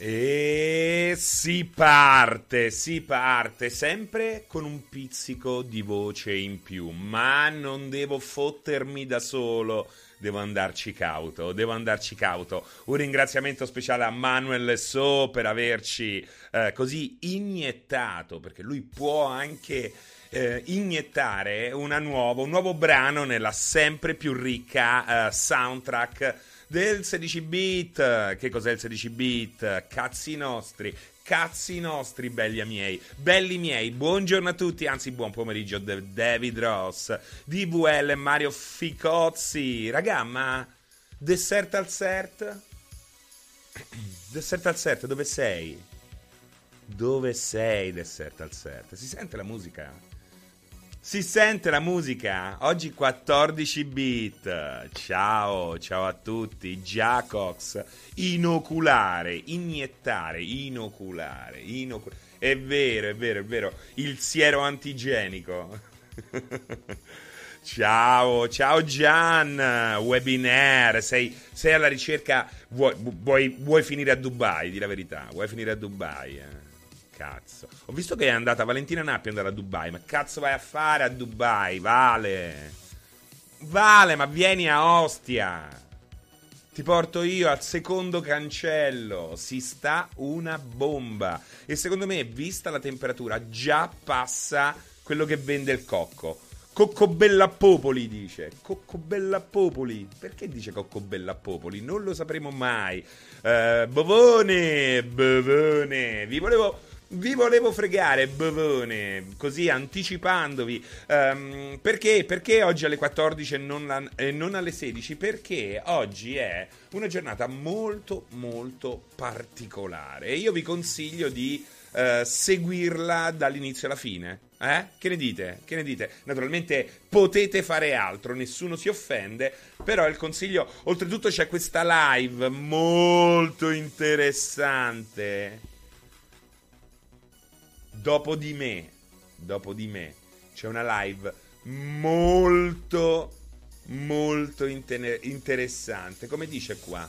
E si parte, si parte, sempre con un pizzico di voce in più, ma non devo fottermi da solo, devo andarci cauto, devo andarci cauto. Un ringraziamento speciale a Manuel So per averci eh, così iniettato, perché lui può anche eh, iniettare nuovo, un nuovo brano nella sempre più ricca eh, soundtrack del 16 bit. Che cos'è il 16 bit? Cazzi nostri. Cazzi nostri, belli miei, belli miei, buongiorno a tutti, anzi buon pomeriggio da David Ross, DVL Mario Ficozzi, raga, ma Dessert al Cert? Dessert al Cert, dove sei? Dove sei, Dessert al Cert? Si sente la musica? Si sente la musica? Oggi 14 bit. Ciao, ciao a tutti. Jacox, inoculare, iniettare, inoculare, inoculare. È vero, è vero, è vero. Il siero antigenico. ciao, ciao Gian, webinar. Sei, sei alla ricerca. Vuoi, vuoi, vuoi, finire a Dubai? Di la verità. Vuoi finire a Dubai? Eh? Cazzo. Ho visto che è andata Valentina Nappi è andata a Dubai. Ma cazzo vai a fare a Dubai? Vale. Vale, ma vieni a Ostia. Ti porto io al secondo cancello. Si sta una bomba. E secondo me, vista la temperatura, già passa quello che vende il cocco. Coccobella Popoli dice. Coccobella Popoli. Perché dice Coccobella Popoli? Non lo sapremo mai. Uh, bovone, bovone. Vi volevo vi volevo fregare, bovone, così anticipandovi. Um, perché? Perché oggi alle 14 e non, la, eh, non, alle 16? Perché oggi è una giornata molto, molto particolare. E io vi consiglio di uh, seguirla dall'inizio alla fine. Eh? Che ne dite? Che ne dite? Naturalmente potete fare altro, nessuno si offende, però il consiglio, oltretutto c'è questa live molto interessante dopo di me, dopo di me, c'è una live molto, molto inter- interessante. Come dice qua?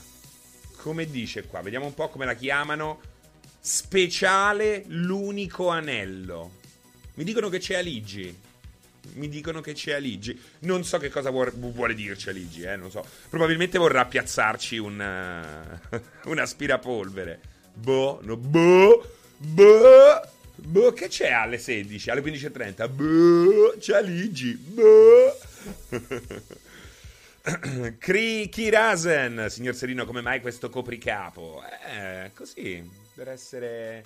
Come dice qua? Vediamo un po' come la chiamano. Speciale l'unico anello. Mi dicono che c'è Aligi. Mi dicono che c'è Aligi. Non so che cosa vuole, vuole dirci Aligi, eh, non so. Probabilmente vorrà piazzarci un, uh, un aspirapolvere. Boh, no, boh, boh. Boh, che c'è alle 16, alle 15.30? Boh, c'è Ligi. Boh. Kirasen, signor Serino, come mai questo copricapo? Eh, così, per essere...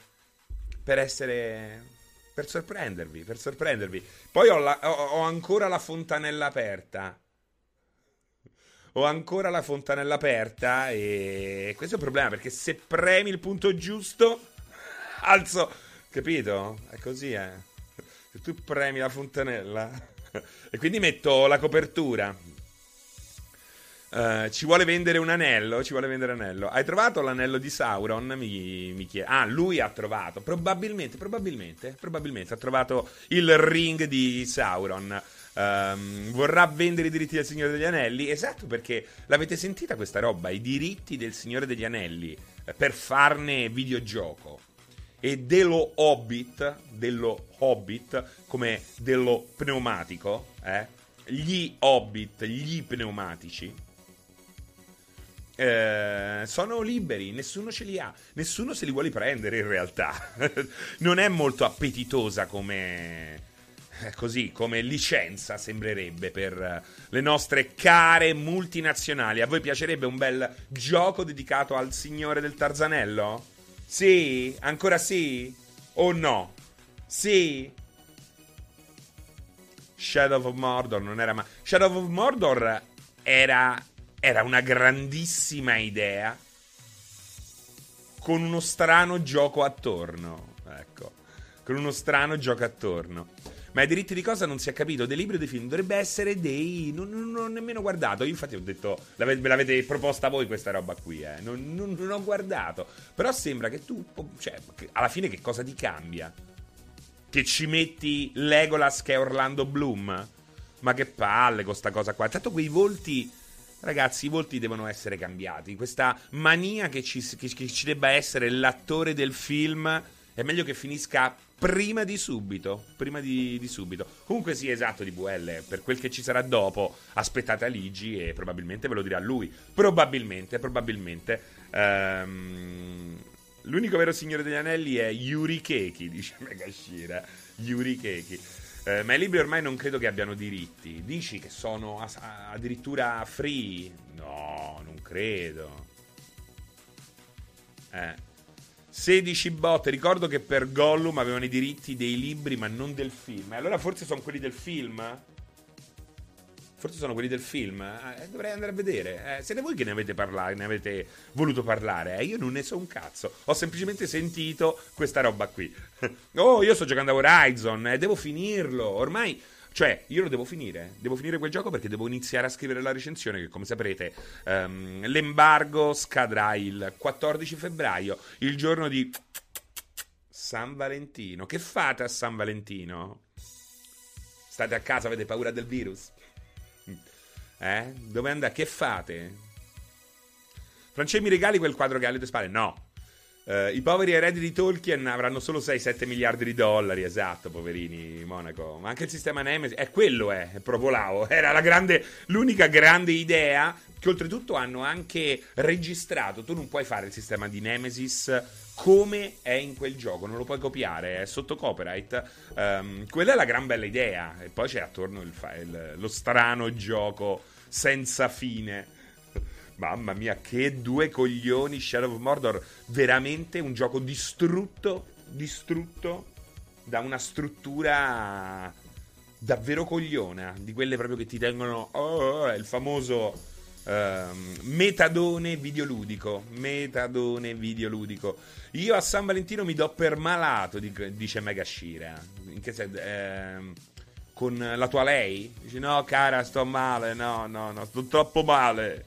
Per essere... Per sorprendervi, per sorprendervi. Poi ho, la, ho, ho ancora la fontanella aperta ho ancora la fontanella aperta e questo è un problema perché se premi il punto giusto alzo Capito? È così, eh. Se tu premi la fontanella e quindi metto la copertura. Uh, ci vuole vendere un anello. Ci vuole vendere anello. Hai trovato l'anello di Sauron? Mi, mi chiede. Ah, lui ha trovato. Probabilmente, probabilmente, probabilmente ha trovato il ring di Sauron. Um, vorrà vendere i diritti del Signore degli Anelli? Esatto, perché l'avete sentita questa roba? I diritti del Signore degli Anelli eh, per farne videogioco e dello Hobbit, dello Hobbit come dello pneumatico, eh? gli Hobbit, gli pneumatici, eh, sono liberi, nessuno ce li ha, nessuno se li vuole prendere in realtà. non è molto appetitosa come eh, così come licenza sembrerebbe per le nostre care multinazionali. A voi piacerebbe un bel gioco dedicato al signore del Tarzanello? Sì? Ancora sì? O no? Sì? Shadow of Mordor non era mai... Shadow of Mordor era, era una grandissima idea con uno strano gioco attorno. Ecco, con uno strano gioco attorno. Ma i diritti di cosa non si è capito? Dei libri o dei film? Dovrebbe essere dei. Non, non, non ho nemmeno guardato. Io, infatti, ho detto. L'ave, me l'avete proposta voi questa roba qui, eh. Non, non, non ho guardato. Però sembra che tu. Cioè, alla fine, che cosa ti cambia? Che ci metti Legolas che è Orlando Bloom? Ma che palle con sta cosa qua. Tanto quei volti. Ragazzi, i volti devono essere cambiati. Questa mania che ci, che, che ci debba essere l'attore del film è meglio che finisca prima di subito. Prima di, di, subito. Comunque sì, esatto, di Buelle. Per quel che ci sarà dopo, aspettate Aligi e probabilmente ve lo dirà lui. Probabilmente, probabilmente. Um, l'unico vero signore degli anelli è Yuri Keki, dice Megashira. Yuri Keki. Eh, ma i libri ormai non credo che abbiano diritti. Dici che sono a- a- addirittura free? No, non credo. Eh. 16 botte. Ricordo che per Gollum avevano i diritti dei libri, ma non del film. E allora forse sono quelli del film? Forse sono quelli del film. Eh, dovrei andare a vedere. Eh, siete voi che ne avete parlato, ne avete voluto parlare. Eh? Io non ne so un cazzo. Ho semplicemente sentito questa roba qui. oh, io sto giocando a Horizon eh, devo finirlo. Ormai. Cioè, io lo devo finire. Devo finire quel gioco perché devo iniziare a scrivere la recensione. Che, come saprete, um, l'embargo scadrà il 14 febbraio, il giorno di San Valentino. Che fate a San Valentino? State a casa, avete paura del virus? Eh? Dove andate? Che fate? Francesco mi regali quel quadro che ha alle tue spalle? No. Uh, I poveri eredi di Tolkien avranno solo 6-7 miliardi di dollari, esatto, poverini, Monaco. Ma anche il sistema Nemesis, è quello, è, è proprio Era la grande, l'unica grande idea che oltretutto hanno anche registrato. Tu non puoi fare il sistema di Nemesis come è in quel gioco, non lo puoi copiare, è sotto copyright. Um, quella è la gran bella idea. E poi c'è attorno il, il, lo strano gioco senza fine. Mamma mia, che due coglioni Shadow of Mordor. Veramente un gioco distrutto, distrutto da una struttura davvero cogliona, di quelle proprio che ti tengono... Oh, il famoso Uh, metadone videoludico. Metadone videoludico. Io a San Valentino mi do per malato, dice Megashira. In che senso? Eh, con la tua lei? Dici no, cara, sto male. No, no, no, sto troppo male.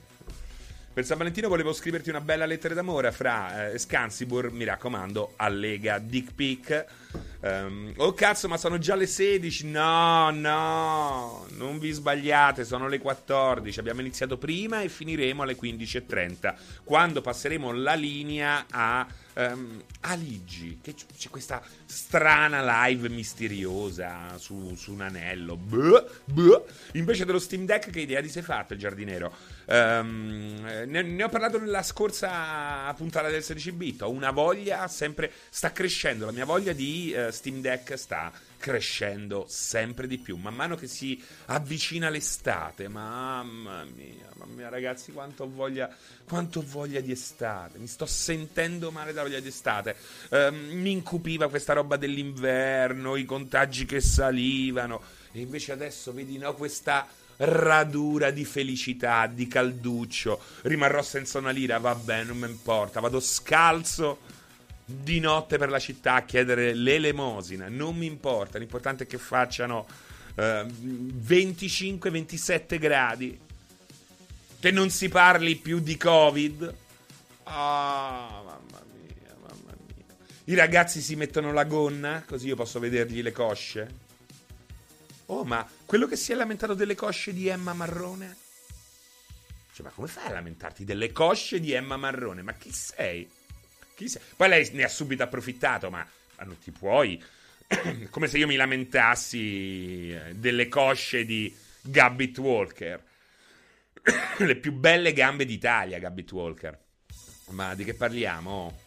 Per San Valentino volevo scriverti una bella lettera d'amore fra eh, Scansibur, mi raccomando, allega Dick Pic. Um, oh cazzo, ma sono già le 16. No, no, non vi sbagliate, sono le 14. Abbiamo iniziato prima e finiremo alle 15.30, quando passeremo la linea a um, Aligi, che c'è questa strana live misteriosa su, su un anello. Buh, buh. Invece dello Steam Deck, che idea ti sei fatto il giardinero? Um, ne, ne, ho parlato nella scorsa puntata del 16 bit. Ho una voglia sempre. Sta crescendo la mia voglia di uh, Steam Deck. Sta crescendo sempre di più. Man mano che si avvicina l'estate, mamma mia, mamma mia, ragazzi, quanto ho voglia, quanto voglia di estate. Mi sto sentendo male da voglia di estate. Uh, mi incupiva questa roba dell'inverno, i contagi che salivano. E invece adesso vedi, no, questa radura di felicità, di calduccio. Rimarrò senza una lira, vabbè, non mi importa. Vado scalzo di notte per la città a chiedere l'elemosina. Non mi importa, l'importante è che facciano eh, 25-27 gradi. Che non si parli più di Covid. Ah, oh, mamma mia, mamma mia. I ragazzi si mettono la gonna, così io posso vedergli le cosce. Oh, ma quello che si è lamentato delle cosce di Emma Marrone? Cioè, ma come fai a lamentarti delle cosce di Emma Marrone? Ma chi sei? Chi sei? Poi lei ne ha subito approfittato, ma, ma non ti puoi. Come se io mi lamentassi eh, delle cosce di Gabbit Walker. Le più belle gambe d'Italia, Gabbit Walker. Ma di che parliamo?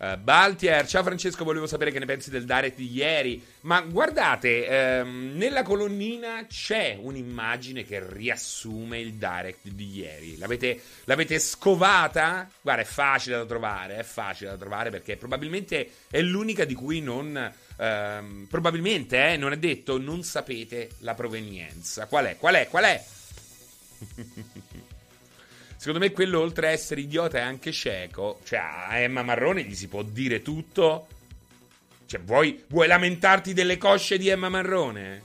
Uh, Baltier, ciao Francesco, volevo sapere che ne pensi del direct di ieri. Ma guardate, ehm, nella colonnina c'è un'immagine che riassume il direct di ieri. L'avete, l'avete, scovata? Guarda, è facile da trovare, è facile da trovare perché probabilmente è l'unica di cui non... Ehm, probabilmente, eh, non è detto, non sapete la provenienza. Qual è? Qual è? Qual è? Secondo me quello, oltre a essere idiota, è anche cieco. Cioè, a Emma Marrone gli si può dire tutto. Cioè, vuoi, vuoi lamentarti delle cosce di Emma Marrone?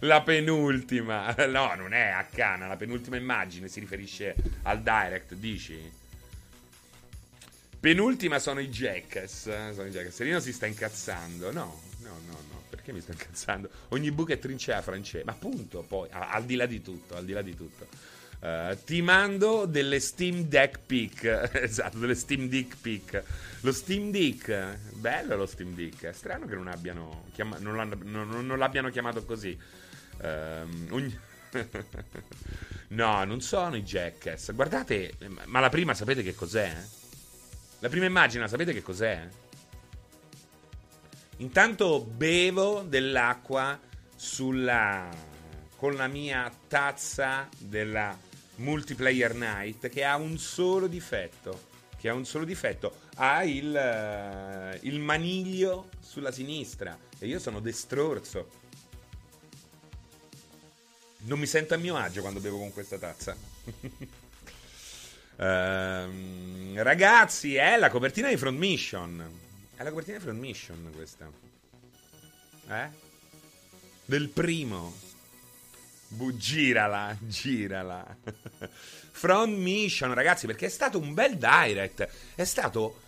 La penultima. No, non è a cana. La penultima immagine si riferisce al direct, dici? Penultima sono i Jackass. Sono i Jackass. Serino si sta incazzando. No, no, no, no. Perché mi sto incazzando? Ogni buca è trincea francese. Ma appunto, poi, al di là di tutto, al di là di tutto. Uh, ti mando delle Steam Deck Pick. esatto, delle Steam Deck Pick. Lo Steam Deck, bello lo Steam Deck. È strano che non, abbiano chiama- non, non, non l'abbiano chiamato così. Uh, ogni... no, non sono i Jackass. Guardate, ma la prima sapete che cos'è? La prima immagine, sapete che cos'è? Intanto bevo dell'acqua sulla con la mia tazza della Multiplayer Night che ha un solo difetto. Che ha un solo difetto. Ha il, uh, il maniglio sulla sinistra. E io sono destrorso. Non mi sento a mio agio quando bevo con questa tazza. uh, ragazzi, è la copertina di Front Mission. È la copertina di Front Mission questa. Eh? Del primo. Bu- girala, girala. Front Mission, ragazzi, perché è stato un bel direct. È stato.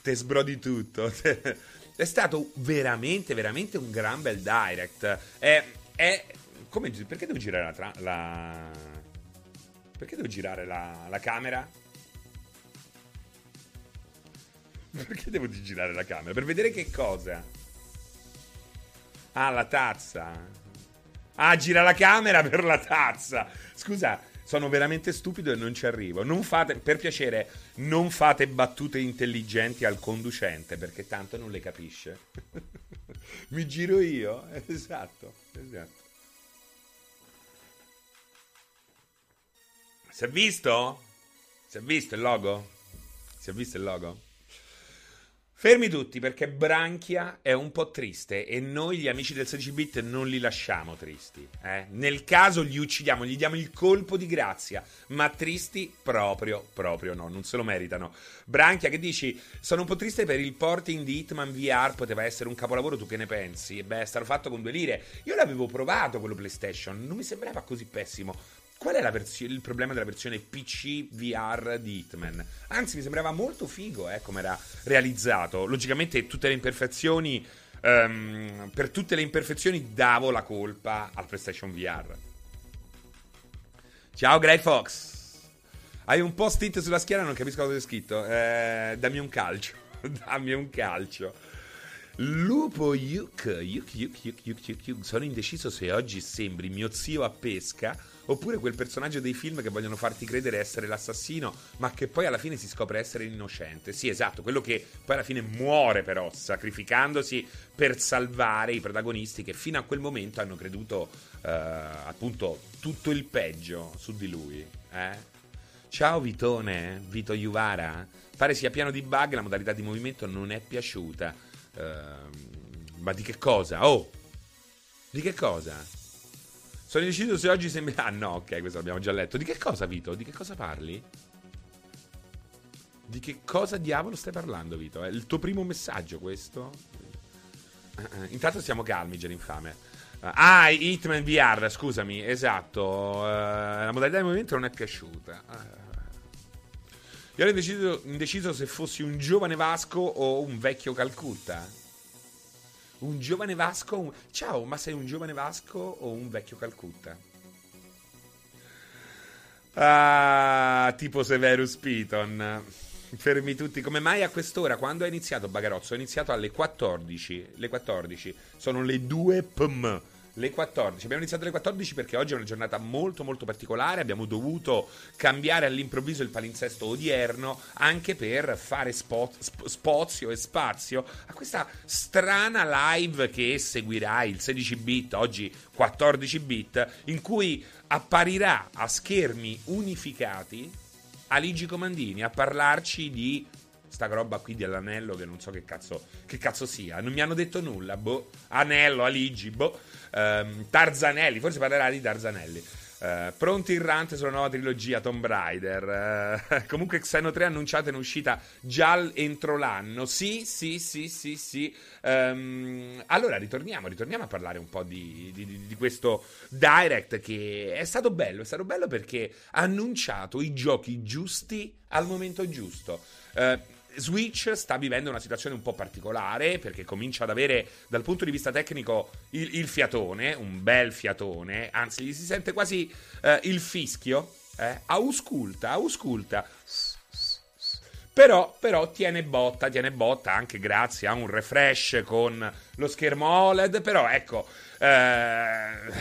Te sbrodi tutto. è stato veramente, veramente un gran bel direct. È. è come, perché devo girare la, tra- la. Perché devo girare la, la camera? Perché devo girare la camera? Per vedere che cosa? Ah, la tazza. Ah, gira la camera per la tazza. Scusa, sono veramente stupido e non ci arrivo. Non fate, per piacere, non fate battute intelligenti al conducente perché tanto non le capisce. Mi giro io. Esatto, esatto. Si è visto? Si è visto il logo? Si è visto il logo? Fermi tutti perché Branchia è un po' triste e noi gli amici del 16-bit non li lasciamo tristi. Eh? Nel caso li uccidiamo, gli diamo il colpo di grazia, ma tristi proprio, proprio no, non se lo meritano. Branchia, che dici? Sono un po' triste per il porting di Hitman VR, poteva essere un capolavoro, tu che ne pensi? E beh, è stato fatto con due lire. Io l'avevo provato quello PlayStation, non mi sembrava così pessimo. Qual è versione, il problema della versione PC VR di Hitman? Anzi, mi sembrava molto figo eh, come era realizzato. Logicamente, tutte le imperfezioni. Um, per tutte le imperfezioni davo la colpa al PlayStation VR. Ciao, Grey Fox. Hai un post-it sulla schiena, non capisco cosa è scritto. Eh, dammi un calcio. dammi un calcio. Lupo Yuk, Yuk, Yuk, Yuk, Yuk, Yuk, Yuk. Sono indeciso se oggi sembri mio zio a pesca Oppure quel personaggio dei film che vogliono farti credere essere l'assassino, ma che poi alla fine si scopre essere innocente. Sì, esatto, quello che poi alla fine muore però, sacrificandosi per salvare i protagonisti che fino a quel momento hanno creduto eh, appunto tutto il peggio su di lui. Eh? Ciao Vitone, Vito Juvara. Pare sia piano di bug, la modalità di movimento non è piaciuta. Uh, ma di che cosa? Oh! Di che cosa? Sono indeciso se oggi sembra. Ah, no, ok, questo l'abbiamo già letto. Di che cosa, Vito? Di che cosa parli? Di che cosa diavolo stai parlando, Vito? È il tuo primo messaggio questo? Uh, uh, intanto stiamo calmi, Infame. Uh, ah, Hitman VR, scusami, esatto. la modalità di movimento non è piaciuta. Io ero indeciso, indeciso se fossi un giovane Vasco o un vecchio Calcutta. Un giovane Vasco. Un... Ciao, ma sei un giovane Vasco o un vecchio Calcutta? Ah, tipo Severus Piton. Fermi tutti. Come mai a quest'ora? Quando è iniziato Bagarozzo? Ho iniziato alle 14. Le 14. Sono le 2 pm le 14. Abbiamo iniziato alle 14 perché oggi è una giornata molto molto particolare, abbiamo dovuto cambiare all'improvviso il palinsesto odierno anche per fare spot, sp- spazio e spazio a questa strana live che seguirà il 16 bit, oggi 14 bit, in cui apparirà a schermi unificati Aligi Comandini a parlarci di sta roba qui dell'anello che non so che cazzo, che cazzo sia. Non mi hanno detto nulla. Boh, anello, Aligi, boh. Um, Tarzanelli, forse parlerà di Tarzanelli. Uh, pronti in rant sulla nuova trilogia Tomb Raider. Uh, comunque, Xeno 3 annunciato in uscita già entro l'anno. Sì, sì, sì, sì, sì. Um, allora, ritorniamo, ritorniamo a parlare un po' di, di, di, questo Direct che è stato bello. È stato bello perché ha annunciato i giochi giusti al momento giusto. Uh, Switch sta vivendo una situazione un po' particolare perché comincia ad avere dal punto di vista tecnico il, il fiatone, un bel fiatone, anzi gli si sente quasi eh, il fischio. Eh? Ausculta, ausculta. Però, però, tiene botta, tiene botta anche grazie a un refresh con lo schermo OLED. Però ecco, eh,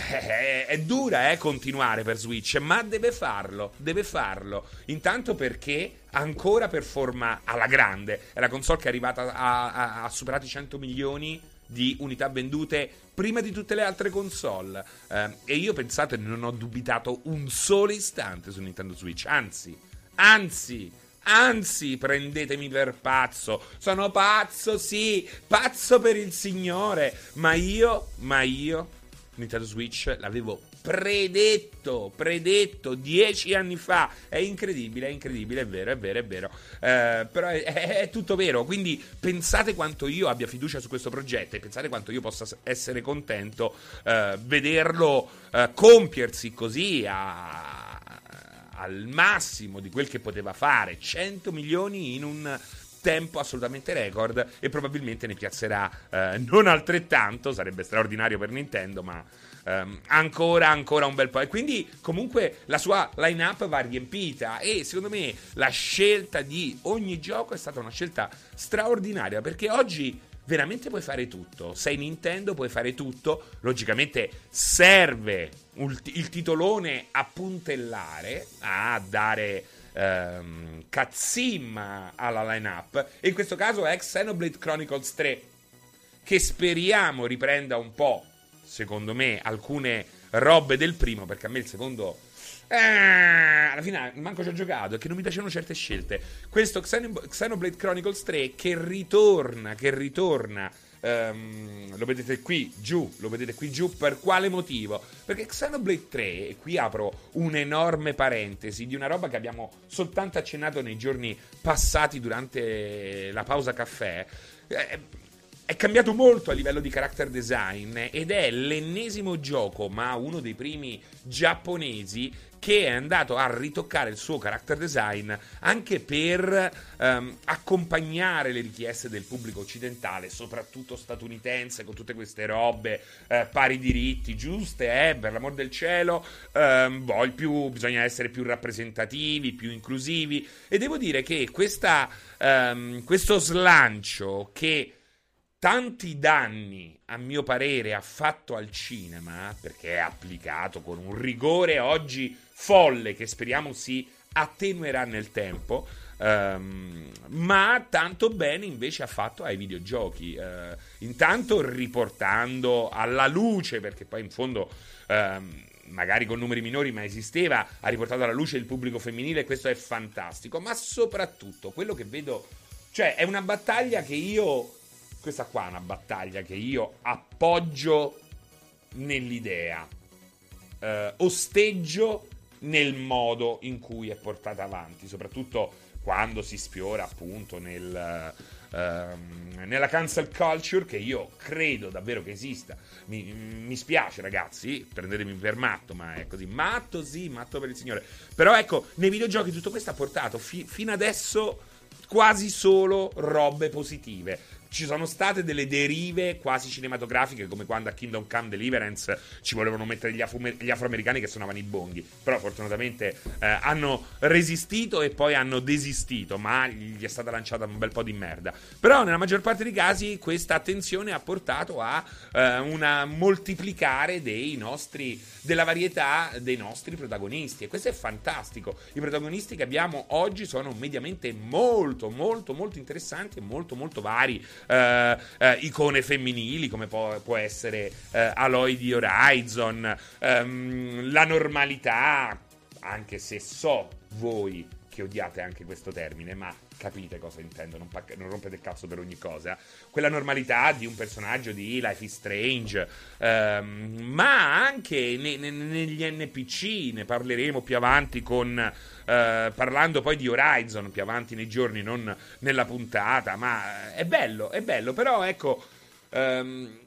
è, è, dura eh, continuare per Switch, ma deve farlo, deve farlo. Intanto perché ancora performa alla grande. È la console che è arrivata a, a, a superato i 100 milioni di unità vendute prima di tutte le altre console. Eh, e io pensate, non ho dubitato un solo istante su Nintendo Switch. Anzi, anzi Anzi, prendetemi per pazzo. Sono pazzo, sì, pazzo per il Signore. Ma io, ma io, Nintendo Switch l'avevo predetto, predetto dieci anni fa. È incredibile, è incredibile, è vero, è vero, è vero. Eh, però è, è, è, tutto vero. Quindi pensate quanto io abbia fiducia su questo progetto e pensate quanto io possa essere contento eh, vederlo eh, compiersi così a al massimo di quel che poteva fare, 100 milioni in un tempo assolutamente record e probabilmente ne piazzerà eh, non altrettanto, sarebbe straordinario per Nintendo, ma ehm, ancora, ancora un bel po'. E quindi comunque la sua line-up va riempita e secondo me la scelta di ogni gioco è stata una scelta straordinaria perché oggi veramente puoi fare tutto. Sei Nintendo, puoi fare tutto. Logicamente serve il titolone a puntellare, a dare ehm, cazzim alla lineup. E in questo caso è Xenoblade Chronicles 3, che speriamo riprenda un po', secondo me, alcune robe del primo, perché a me il secondo eh, alla fine manco ci ho giocato, è che non mi piacevano certe scelte. Questo Xenoblade Chronicles 3 che ritorna, che ritorna. Um, lo vedete qui giù, lo vedete qui giù per quale motivo? Perché Xenoblade 3, e qui apro un'enorme parentesi di una roba che abbiamo soltanto accennato nei giorni passati durante la pausa caffè. Eh, è cambiato molto a livello di character design ed è l'ennesimo gioco, ma uno dei primi giapponesi che è andato a ritoccare il suo character design anche per um, accompagnare le richieste del pubblico occidentale, soprattutto statunitense, con tutte queste robe, eh, pari diritti, giuste, eh, per l'amor del cielo, um, boh, più, bisogna essere più rappresentativi, più inclusivi. E devo dire che questa, um, questo slancio che tanti danni, a mio parere, ha fatto al cinema, perché è applicato con un rigore oggi folle che speriamo si attenuerà nel tempo. Um, ma tanto bene invece ha fatto ai videogiochi. Uh, intanto riportando alla luce, perché poi in fondo. Um, magari con numeri minori, ma esisteva, ha riportato alla luce il pubblico femminile questo è fantastico. Ma soprattutto quello che vedo, cioè è una battaglia che io, questa qua è una battaglia che io appoggio nell'idea, uh, osteggio nel modo in cui è portata avanti, soprattutto quando si sfiora appunto nel, uh, nella cancel culture che io credo davvero che esista. Mi, mi, spiace ragazzi, prendetemi per matto, ma è così. Matto sì, matto per il Signore. Però ecco, nei videogiochi tutto questo ha portato fi- fino adesso quasi solo robe positive ci sono state delle derive quasi cinematografiche, come quando a Kingdom Come Deliverance ci volevano mettere gli, afro- gli afroamericani che suonavano i bonghi. Però fortunatamente eh, hanno resistito e poi hanno desistito, ma gli è stata lanciata un bel po' di merda. Però nella maggior parte dei casi questa attenzione ha portato a eh, una moltiplicare dei nostri, della varietà dei nostri protagonisti. E questo è fantastico. I protagonisti che abbiamo oggi sono mediamente molto, molto, molto interessanti e molto, molto vari eh, eh, icone femminili come può, può essere eh, Aloy di Horizon, ehm, la normalità, anche se so voi che odiate anche questo termine, ma capite cosa intendo, non, pac- non, rompete il cazzo per ogni cosa. Quella normalità di un personaggio di Life is Strange, ehm, ma anche ne- ne- negli NPC, ne parleremo più avanti con... Eh, parlando poi di Horizon più avanti nei giorni, non nella puntata, ma è bello, è bello, però ecco... Ehm,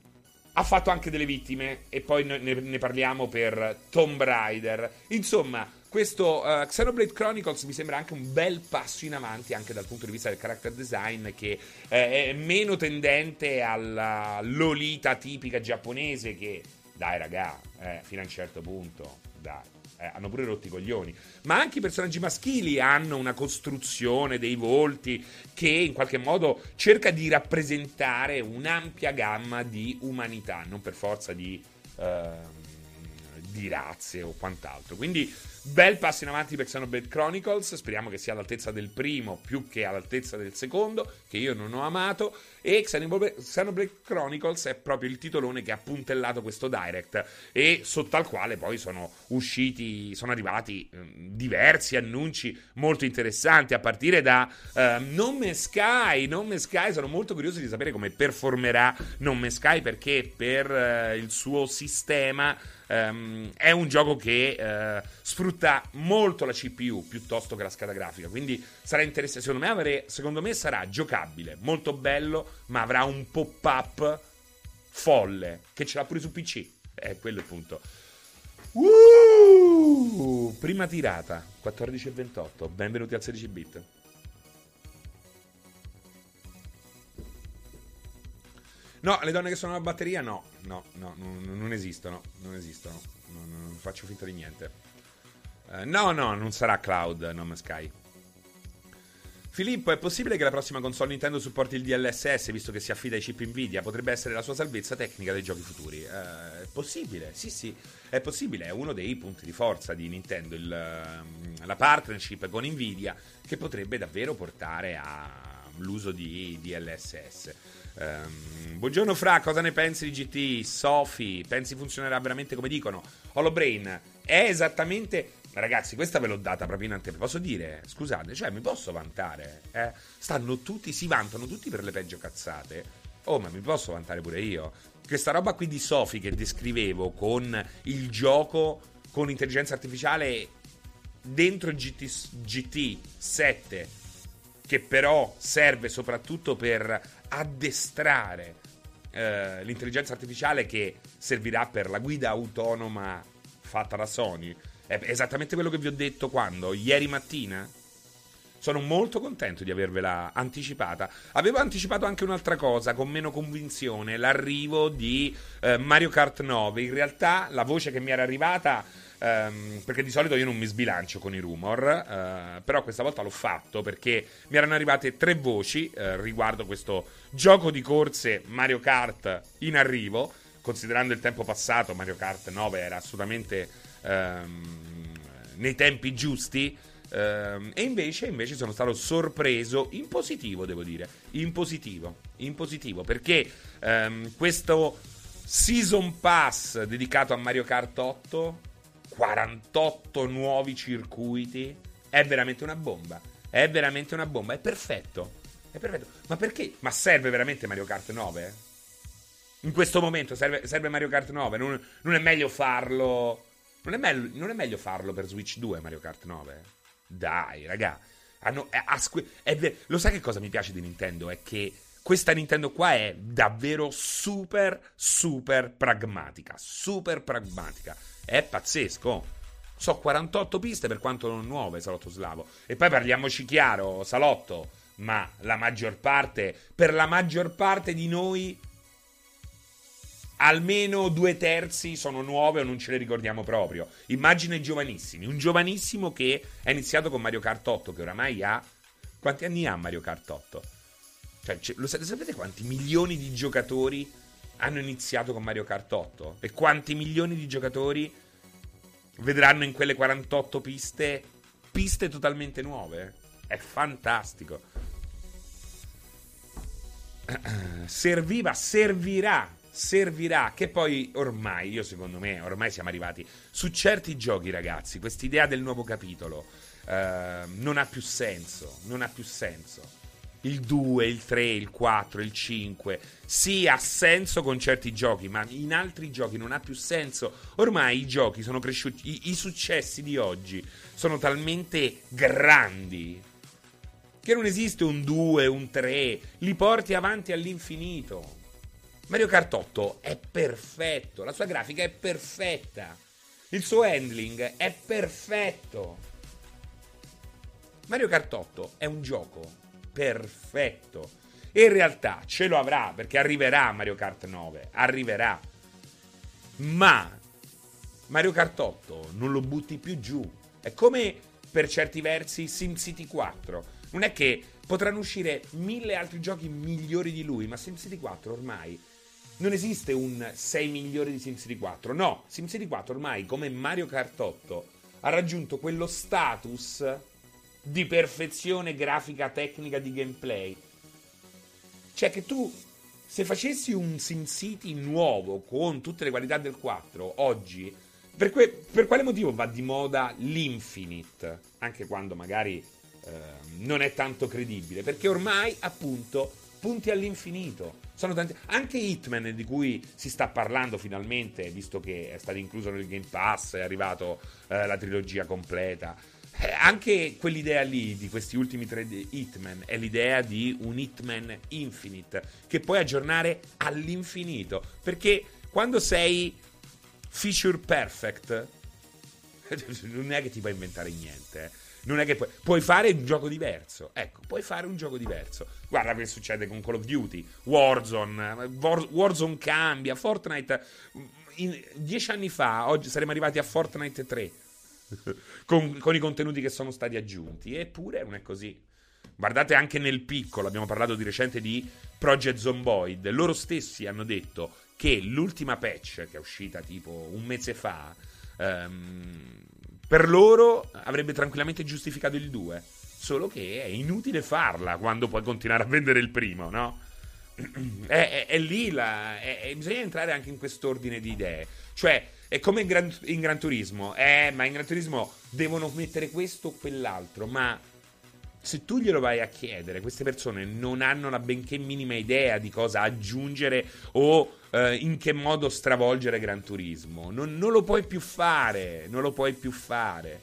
ha fatto anche delle vittime e poi ne, ne parliamo per Tomb Raider. Insomma, questo uh, Xenoblade Chronicles mi sembra anche un bel passo in avanti anche dal punto di vista del character design che eh, è meno tendente alla lolita tipica giapponese che dai raga, eh, fino a un certo punto, dai eh, hanno pure rotti i coglioni. Ma anche i personaggi maschili hanno una costruzione dei volti che in qualche modo cerca di rappresentare un'ampia gamma di umanità, non per forza di, uh, di razze o quant'altro. Quindi Bel passo in avanti per Xenoblade Chronicles, speriamo che sia all'altezza del primo più che all'altezza del secondo, che io non ho amato, e Xenoblade Chronicles è proprio il titolone che ha puntellato questo direct e sotto al quale poi sono usciti, sono arrivati eh, diversi annunci molto interessanti, a partire da eh, Non Me Sky, Non Me Sky, sono molto curioso di sapere come performerà Non Me Sky perché per eh, il suo sistema Um, è un gioco che uh, sfrutta molto la CPU piuttosto che la scheda grafica. Quindi sarà interessante. Secondo me, avere, secondo me sarà giocabile, molto bello, ma avrà un pop-up folle che ce l'ha pure su PC. È quello il punto. Uh, prima tirata 14 e 28. Benvenuti al 16 bit. No, le donne che sono alla batteria no, no, no, non, esistono, non esistono, non, non, faccio finta di niente. Uh, no, no, non sarà Cloud, No Man's Sky. Filippo, è possibile che la prossima console Nintendo supporti il DLSS visto che si affida ai chip Nvidia? Potrebbe essere la sua salvezza tecnica dei giochi futuri. Uh, è possibile, sì, sì, è possibile. È uno dei punti di forza di Nintendo, il, la partnership con Nvidia, che potrebbe davvero portare all'uso di DLSS. Um, buongiorno Fra, cosa ne pensi di GT? Sofi, pensi funzionerà veramente come dicono? Holobrain è esattamente... Ragazzi, questa ve l'ho data proprio in anteprima. Posso dire, scusate, cioè mi posso vantare? Eh? Stanno tutti, si vantano tutti per le peggio cazzate. Oh, ma mi posso vantare pure io. Questa roba qui di Sofi che descrivevo con il gioco con intelligenza artificiale dentro GT, GT 7 che però serve soprattutto per addestrare eh, l'intelligenza artificiale che servirà per la guida autonoma fatta da Sony. È esattamente quello che vi ho detto quando? Ieri mattina? Sono molto contento di avervela anticipata. Avevo anticipato anche un'altra cosa con meno convinzione, l'arrivo di eh, Mario Kart 9. In realtà la voce che mi era arrivata Um, perché di solito io non mi sbilancio con i rumor, uh, però questa volta l'ho fatto perché mi erano arrivate tre voci uh, riguardo questo gioco di corse Mario Kart in arrivo. Considerando il tempo passato, Mario Kart 9 era assolutamente um, nei tempi giusti. Um, e invece, invece, sono stato sorpreso in positivo, devo dire. In positivo, in positivo perché questo Season Pass dedicato a Mario Kart 8 48 nuovi circuiti. È veramente una bomba. È veramente una bomba. È perfetto. È perfetto. Ma perché? Ma serve veramente Mario Kart 9? In questo momento serve, serve Mario Kart 9? Non, non, è meglio farlo. Non è, meglio, non è, meglio farlo per Switch 2 Mario Kart 9? Dai, raga. Hanno, è, è, è, lo sai che cosa mi piace di Nintendo? È che questa Nintendo qua è davvero super, super pragmatica. Super pragmatica. È pazzesco. So 48 piste per quanto non nuove, Salotto Slavo. E poi parliamoci chiaro, Salotto, ma la maggior parte, per la maggior parte di noi, almeno due terzi sono nuove o non ce le ricordiamo proprio. Immagina i giovanissimi. Un giovanissimo che è iniziato con Mario Kart 8, che oramai ha... Quanti anni ha Mario Kart 8? Cioè, lo sapete quanti milioni di giocatori hanno iniziato con Mario Kart 8 e quanti milioni di giocatori vedranno in quelle 48 piste piste totalmente nuove. È fantastico. Serviva, servirà, servirà. Che poi ormai, io secondo me, ormai siamo arrivati su certi giochi, ragazzi. Quest'idea del nuovo capitolo uh, non ha più senso. Non ha più senso il 2, il 3, il 4, il 5. Sì, ha senso con certi giochi, ma in altri giochi non ha più senso. Ormai i giochi sono cresciuti, i, i successi di oggi sono talmente grandi che non esiste un 2, un 3, li porti avanti all'infinito. Mario Kart 8 è perfetto, la sua grafica è perfetta. Il suo handling è perfetto. Mario Kart 8 è un gioco perfetto. E in realtà ce lo avrà perché arriverà Mario Kart 9, arriverà. Ma Mario Kart 8 non lo butti più giù. È come per certi versi SimCity 4. Non è che potranno uscire mille altri giochi migliori di lui, ma SimCity 4 ormai non esiste un 6 migliori di SimCity 4. No, SimCity 4 ormai, come Mario Kart 8, ha raggiunto quello status di perfezione grafica, tecnica, di gameplay. Cioè che tu, se facessi un SimCity nuovo con tutte le qualità del 4, oggi, per, que- per quale motivo va di moda l'Infinite? Anche quando magari eh, non è tanto credibile. Perché ormai, appunto, punti all'infinito. Sono tanti. Anche Hitman, di cui si sta parlando finalmente, visto che è stato incluso nel Game Pass, è arrivato eh, la trilogia completa. Eh, anche quell'idea lì di questi ultimi tre Hitman è l'idea di un Hitman Infinite che puoi aggiornare all'infinito. Perché quando sei feature perfect, non è che ti puoi inventare niente. Eh. Non è che puoi, puoi fare un gioco diverso. Ecco, puoi fare un gioco diverso. Guarda che succede con Call of Duty, Warzone. Warzone cambia. Fortnite. In, dieci anni fa, oggi saremmo arrivati a Fortnite 3 con, con i contenuti che sono stati aggiunti. Eppure non è così. Guardate anche nel piccolo, abbiamo parlato di recente di Project Zomboid. Loro stessi hanno detto che l'ultima patch, che è uscita tipo un mese fa, um, per loro avrebbe tranquillamente giustificato il 2. Solo che è inutile farla quando puoi continuare a vendere il primo, no? È, è, è lì la. È, bisogna entrare anche in quest'ordine di idee. Cioè, è come in Gran, in Gran Turismo. Eh, ma in Gran Turismo devono mettere questo o quell'altro. Ma se tu glielo vai a chiedere, queste persone non hanno la benché minima idea di cosa aggiungere o eh, in che modo stravolgere Gran Turismo. Non, non, lo puoi più fare, non lo puoi più fare,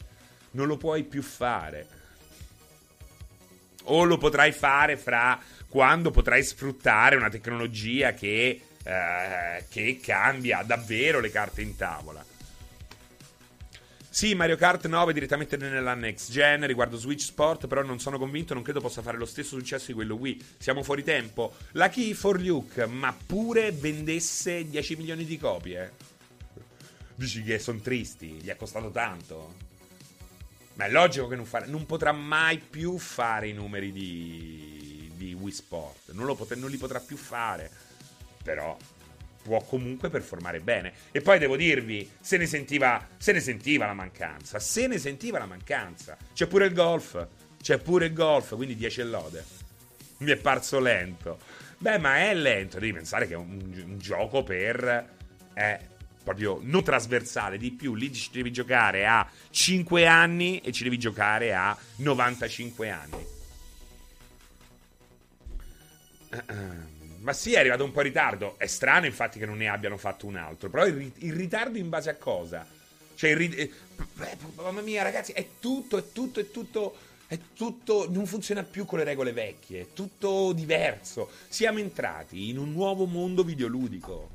non lo puoi più fare. O lo potrai fare fra quando potrai sfruttare una tecnologia che, eh, che cambia davvero le carte in tavola. Sì, Mario Kart 9 direttamente nella next gen riguardo Switch Sport, però non sono convinto, non credo possa fare lo stesso successo di quello Wii. Siamo fuori tempo. La key for Luke, ma pure vendesse 10 milioni di copie. Dici che sono tristi, gli è costato tanto. Ma è logico che non, fare, non potrà mai più fare i numeri di, di Wii Sport. Non, pot- non li potrà più fare. Però può comunque performare bene. E poi devo dirvi, se ne sentiva, se ne sentiva la mancanza, se ne sentiva la mancanza. C'è pure il golf, c'è pure il golf, quindi 10 lode. Mi è parso lento. Beh, ma è lento, devi pensare che è un, un gioco per... È proprio non trasversale, di più, lì ci devi giocare a 5 anni e ci devi giocare a 95 anni. Ma sì, è arrivato un po' in ritardo. È strano, infatti, che non ne abbiano fatto un altro. Però il, il ritardo in base a cosa? Cioè, il rit- eh, mamma mia, ragazzi, è tutto, è tutto, è tutto. È tutto. Non funziona più con le regole vecchie. È tutto diverso. Siamo entrati in un nuovo mondo videoludico.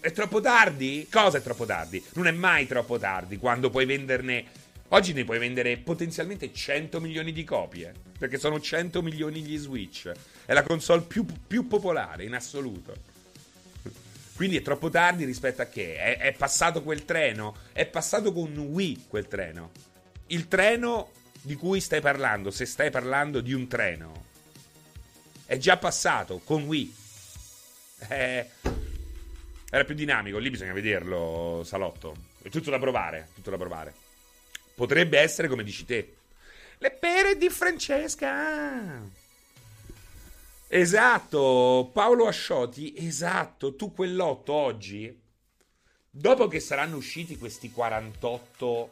È troppo tardi? Cosa è troppo tardi? Non è mai troppo tardi quando puoi venderne Oggi ne puoi vendere potenzialmente 100 milioni di copie, perché sono 100 milioni gli Switch. È la console più, più popolare in assoluto. Quindi è troppo tardi rispetto a che? È, è, passato quel treno? È passato con Wii quel treno. Il treno di cui stai parlando, se stai parlando di un treno, è già passato con Wii. Eh, era più dinamico, lì bisogna vederlo, Salotto. È tutto da provare, tutto da provare. Potrebbe essere come dici te. Le pere di Francesca. Esatto, Paolo Ascioti, esatto, tu quell'otto oggi, dopo che saranno usciti questi 48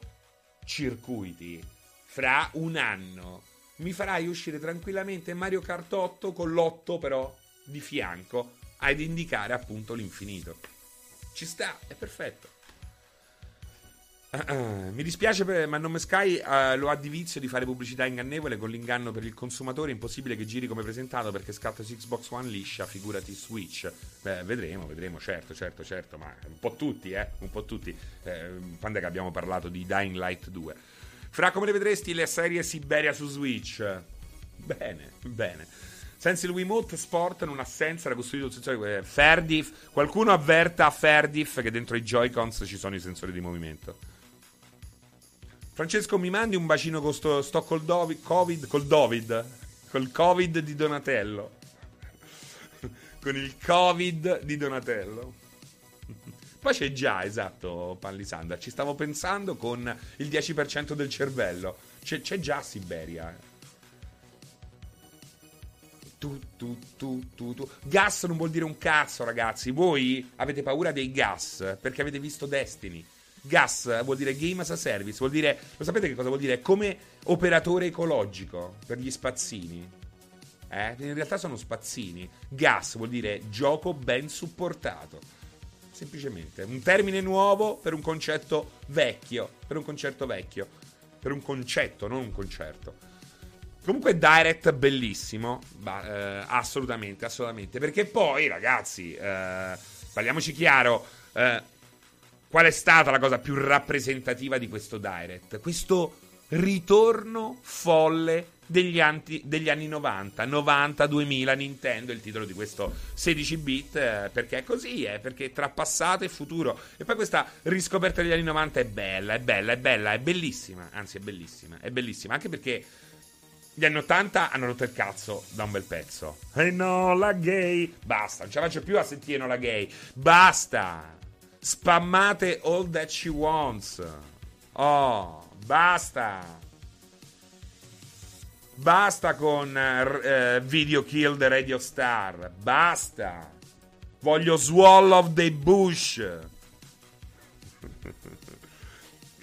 circuiti, fra un anno, mi farai uscire tranquillamente Mario Kart 8 con l'otto però di fianco ad indicare appunto l'infinito. Ci sta, è perfetto. Mi dispiace, per, ma Nome Sky uh, lo ha di vizio di fare pubblicità ingannevole con l'inganno per il consumatore. Impossibile che giri come presentato perché scatta su Xbox One liscia, figurati Switch. Beh, vedremo, vedremo, certo, certo, certo, ma un po' tutti, eh, un po' tutti. Eh, quando è che abbiamo parlato di Dying Light 2? Fra come le vedresti le serie Siberia su Switch? Bene, bene. Senza il Wiimote Sport non ha senso, era costruito il sensore Ferdif. Qualcuno avverta a Ferdif che dentro i Joy-Cons ci sono i sensori di movimento. Francesco, mi mandi un bacino con sto, sto col Dovid, Covid, col Dovid, col Covid di Donatello. con il Covid di Donatello. Poi c'è già, esatto, Panlisanda. Ci stavo pensando con il 10% del cervello. C'è, c'è già Siberia. Tu, tu, tu, tu, tu. Gas non vuol dire un cazzo, ragazzi. Voi avete paura dei gas perché avete visto Destiny. Gas vuol dire game as a service, vuol dire, lo sapete che cosa vuol dire? Come operatore ecologico per gli spazzini. Eh? In realtà sono spazzini. Gas vuol dire gioco ben supportato. Semplicemente un termine nuovo per un concetto vecchio. Per un concetto vecchio. Per un concetto, non un concerto. Comunque Direct bellissimo, bah, eh, assolutamente, assolutamente. Perché poi, ragazzi, eh, parliamoci chiaro, eh, qual è stata la cosa più rappresentativa di questo Direct? Questo ritorno folle degli, anti, degli anni 90, 90-2000 Nintendo, il titolo di questo 16 bit, eh, perché è così, eh, perché tra passato e futuro. E poi questa riscoperta degli anni 90 è bella, è bella, è bella, è bellissima, anzi è bellissima, è bellissima, anche perché gli anni 80 hanno rotto il cazzo da un bel pezzo. E eh no, la gay. Basta, non ce la faccio più a sentire la gay. Basta. Spammate all that she wants. Oh, basta. Basta con uh, Video Kill the Radio Star. Basta. Voglio Swallow of the Bush.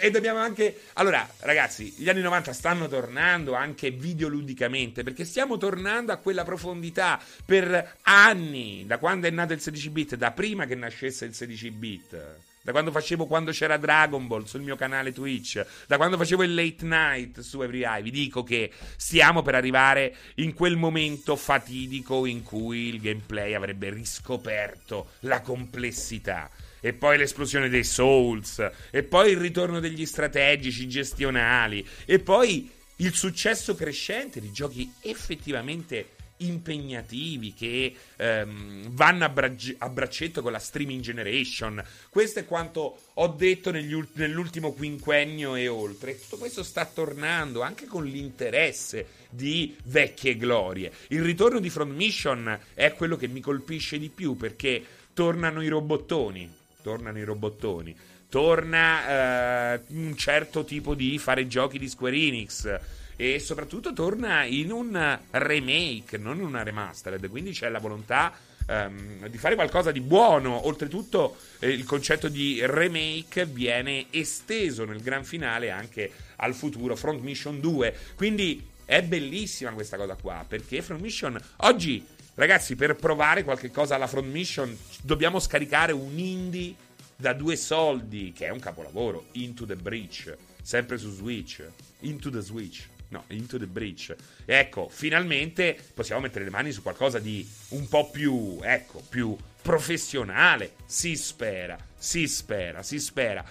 E dobbiamo anche. Allora, ragazzi, gli anni 90 stanno tornando anche videoludicamente perché stiamo tornando a quella profondità per anni, da quando è nato il 16 bit, da prima che nascesse il 16 bit. Da quando facevo quando c'era Dragon Ball sul mio canale Twitch, da quando facevo il late night su Every Eye, vi dico che stiamo per arrivare in quel momento fatidico in cui il gameplay avrebbe riscoperto la complessità e poi l'esplosione dei Souls, e poi il ritorno degli strategici gestionali, e poi il successo crescente di giochi effettivamente impegnativi che ehm, vanno a, brag- a, braccetto con la streaming generation. Questo è quanto ho detto ult- nell'ultimo quinquennio e oltre. Tutto questo sta tornando anche con l'interesse di vecchie glorie. Il ritorno di Front Mission è quello che mi colpisce di più perché tornano i robottoni tornano i robottoni, torna eh, un certo tipo di fare giochi di Square Enix. E soprattutto torna in un remake, non in una remastered, quindi c'è la volontà um, di fare qualcosa di buono. Oltretutto eh, il concetto di remake viene esteso nel gran finale anche al futuro Front Mission 2, quindi è bellissima questa cosa qua, perché Front Mission oggi Ragazzi, per provare qualche cosa alla Front Mission dobbiamo scaricare un indie da due soldi, che è un capolavoro, Into the Breach, sempre su Switch. Into the Switch. No, Into the Breach. Ecco, finalmente possiamo mettere le mani su qualcosa di un po' più, ecco, più professionale. Si spera, si spera, si spera.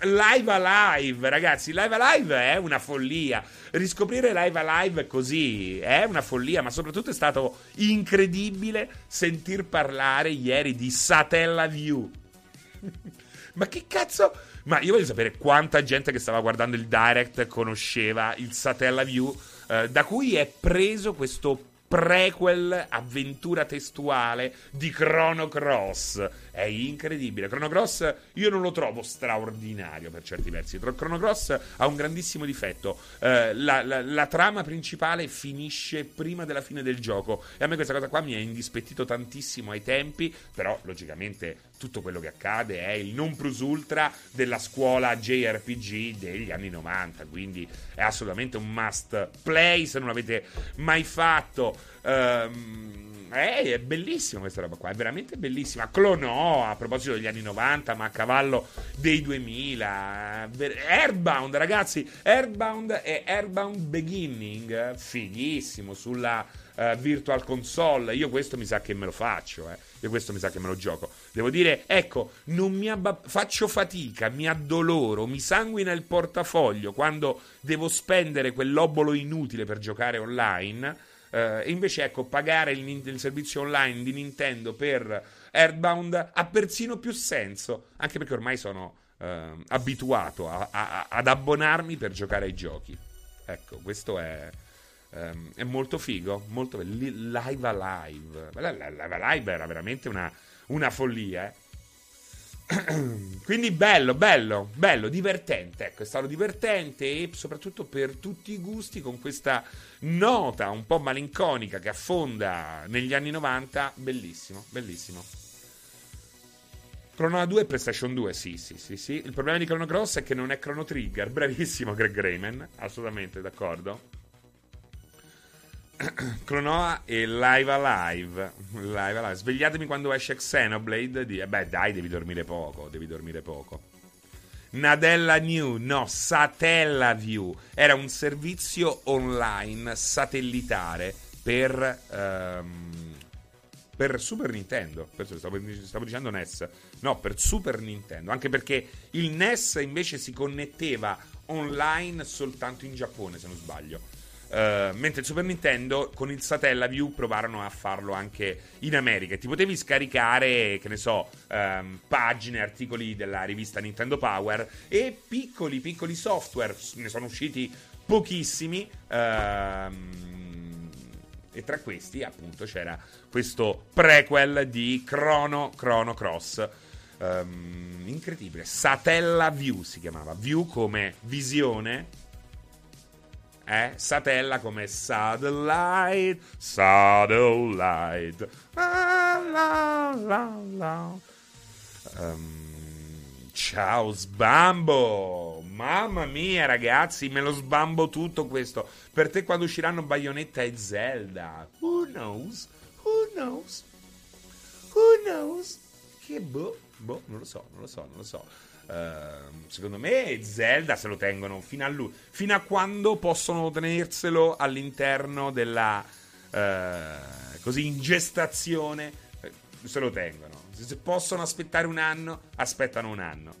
Live Alive, ragazzi, Live Alive è una follia. Riscoprire Live Alive così è una follia, ma soprattutto è stato incredibile sentir parlare ieri di Satella View. ma che cazzo? Ma io voglio sapere quanta gente che stava guardando il direct conosceva il Satella View, eh, da cui è preso questo prequel avventura testuale di Chrono Cross. È incredibile. Chrono Cross io non lo trovo straordinario per certi versi. Chrono Cross ha un grandissimo difetto. Eh, la, la, la, trama principale finisce prima della fine del gioco. E a me questa cosa qua mi ha indispettito tantissimo ai tempi. Però, logicamente, tutto quello che accade è il non plus ultra della scuola JRPG degli anni 90. Quindi è assolutamente un must play se non l'avete mai fatto. Um, eh, è bellissima questa roba qua, è veramente bellissima. Clonò a proposito degli anni 90, ma a cavallo dei 2000. Airbound, ragazzi, Airbound e Airbound Beginning, fighissimo sulla uh, Virtual Console. Io questo mi sa che me lo faccio, eh. Io questo mi sa che me lo gioco. Devo dire, ecco, non mi abba- faccio fatica, mi addoloro, mi sanguina il portafoglio quando devo spendere quell'obolo inutile per giocare online. Uh, invece, ecco, pagare il, il, servizio online di Nintendo per Earthbound ha persino più senso. Anche perché ormai sono uh, abituato a, a, ad abbonarmi per giocare ai giochi. Ecco, questo è. Um, è molto figo, molto live alive. Live alive era veramente una, una follia. Eh? Quindi bello, bello, bello, divertente. Ecco, è stato divertente e soprattutto per tutti i gusti con questa nota un po' malinconica che affonda negli anni 90. Bellissimo, bellissimo. Chrono 2 e PlayStation 2, sì, sì, sì, sì. Il problema di Chrono Cross è che non è Chrono Trigger. Bravissimo Greg Rayman, assolutamente d'accordo. Clonoa e Live Alive. Live Alive. Svegliatemi quando esce Xenoblade. Di... Eh beh, dai, devi dormire poco. Devi dormire poco. Nadella New, no, Satellaview. Era un servizio online satellitare per, um, per Super Nintendo. Stavo, dicendo NES. No, per Super Nintendo. Anche perché il NES invece si connetteva online soltanto in Giappone, se non sbaglio. Uh, mentre il Super Nintendo con il Satellaview provarono a farlo anche in America. Ti potevi scaricare, che ne so, um, pagine, articoli della rivista Nintendo Power e piccoli, piccoli software. Ne sono usciti pochissimi. Um, e tra questi, appunto, c'era questo prequel di Chrono, Chrono Cross. Um, incredibile. Satellaview si chiamava. View come visione eh? Satella come satellite, satellite. La, la, la, la. Um, ciao Sbambo! Mamma mia, ragazzi, me lo sbambo tutto questo. Per te quando usciranno Bayonetta e Zelda. Who knows? Who knows? Who knows? Che boh, boh, non lo so, non lo so, non lo so. Uh, secondo me Zelda se lo tengono fino a lui, fino a quando possono tenerselo all'interno della uh, così in gestazione, eh, se lo tengono. Se possono aspettare un anno, aspettano un anno.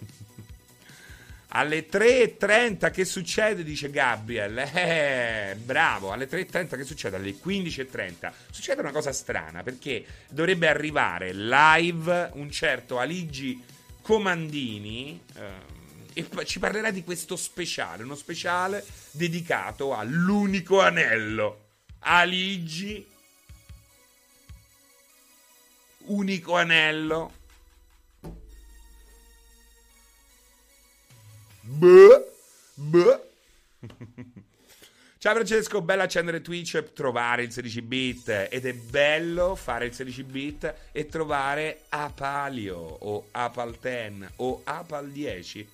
Alle 3.30 che succede? Dice Gabriel. Eh, bravo, alle 3.30 che succede? Alle 15.30 succede una cosa strana perché dovrebbe arrivare live un certo Aligi Comandini eh, e ci parlerà di questo speciale, uno speciale dedicato all'unico anello. Aligi, unico anello. Beh, beh. Ciao Francesco, bello accendere Twitch e trovare il 16 bit ed è bello fare il 16 bit e trovare Apalio o Apal 10 o Apal 10.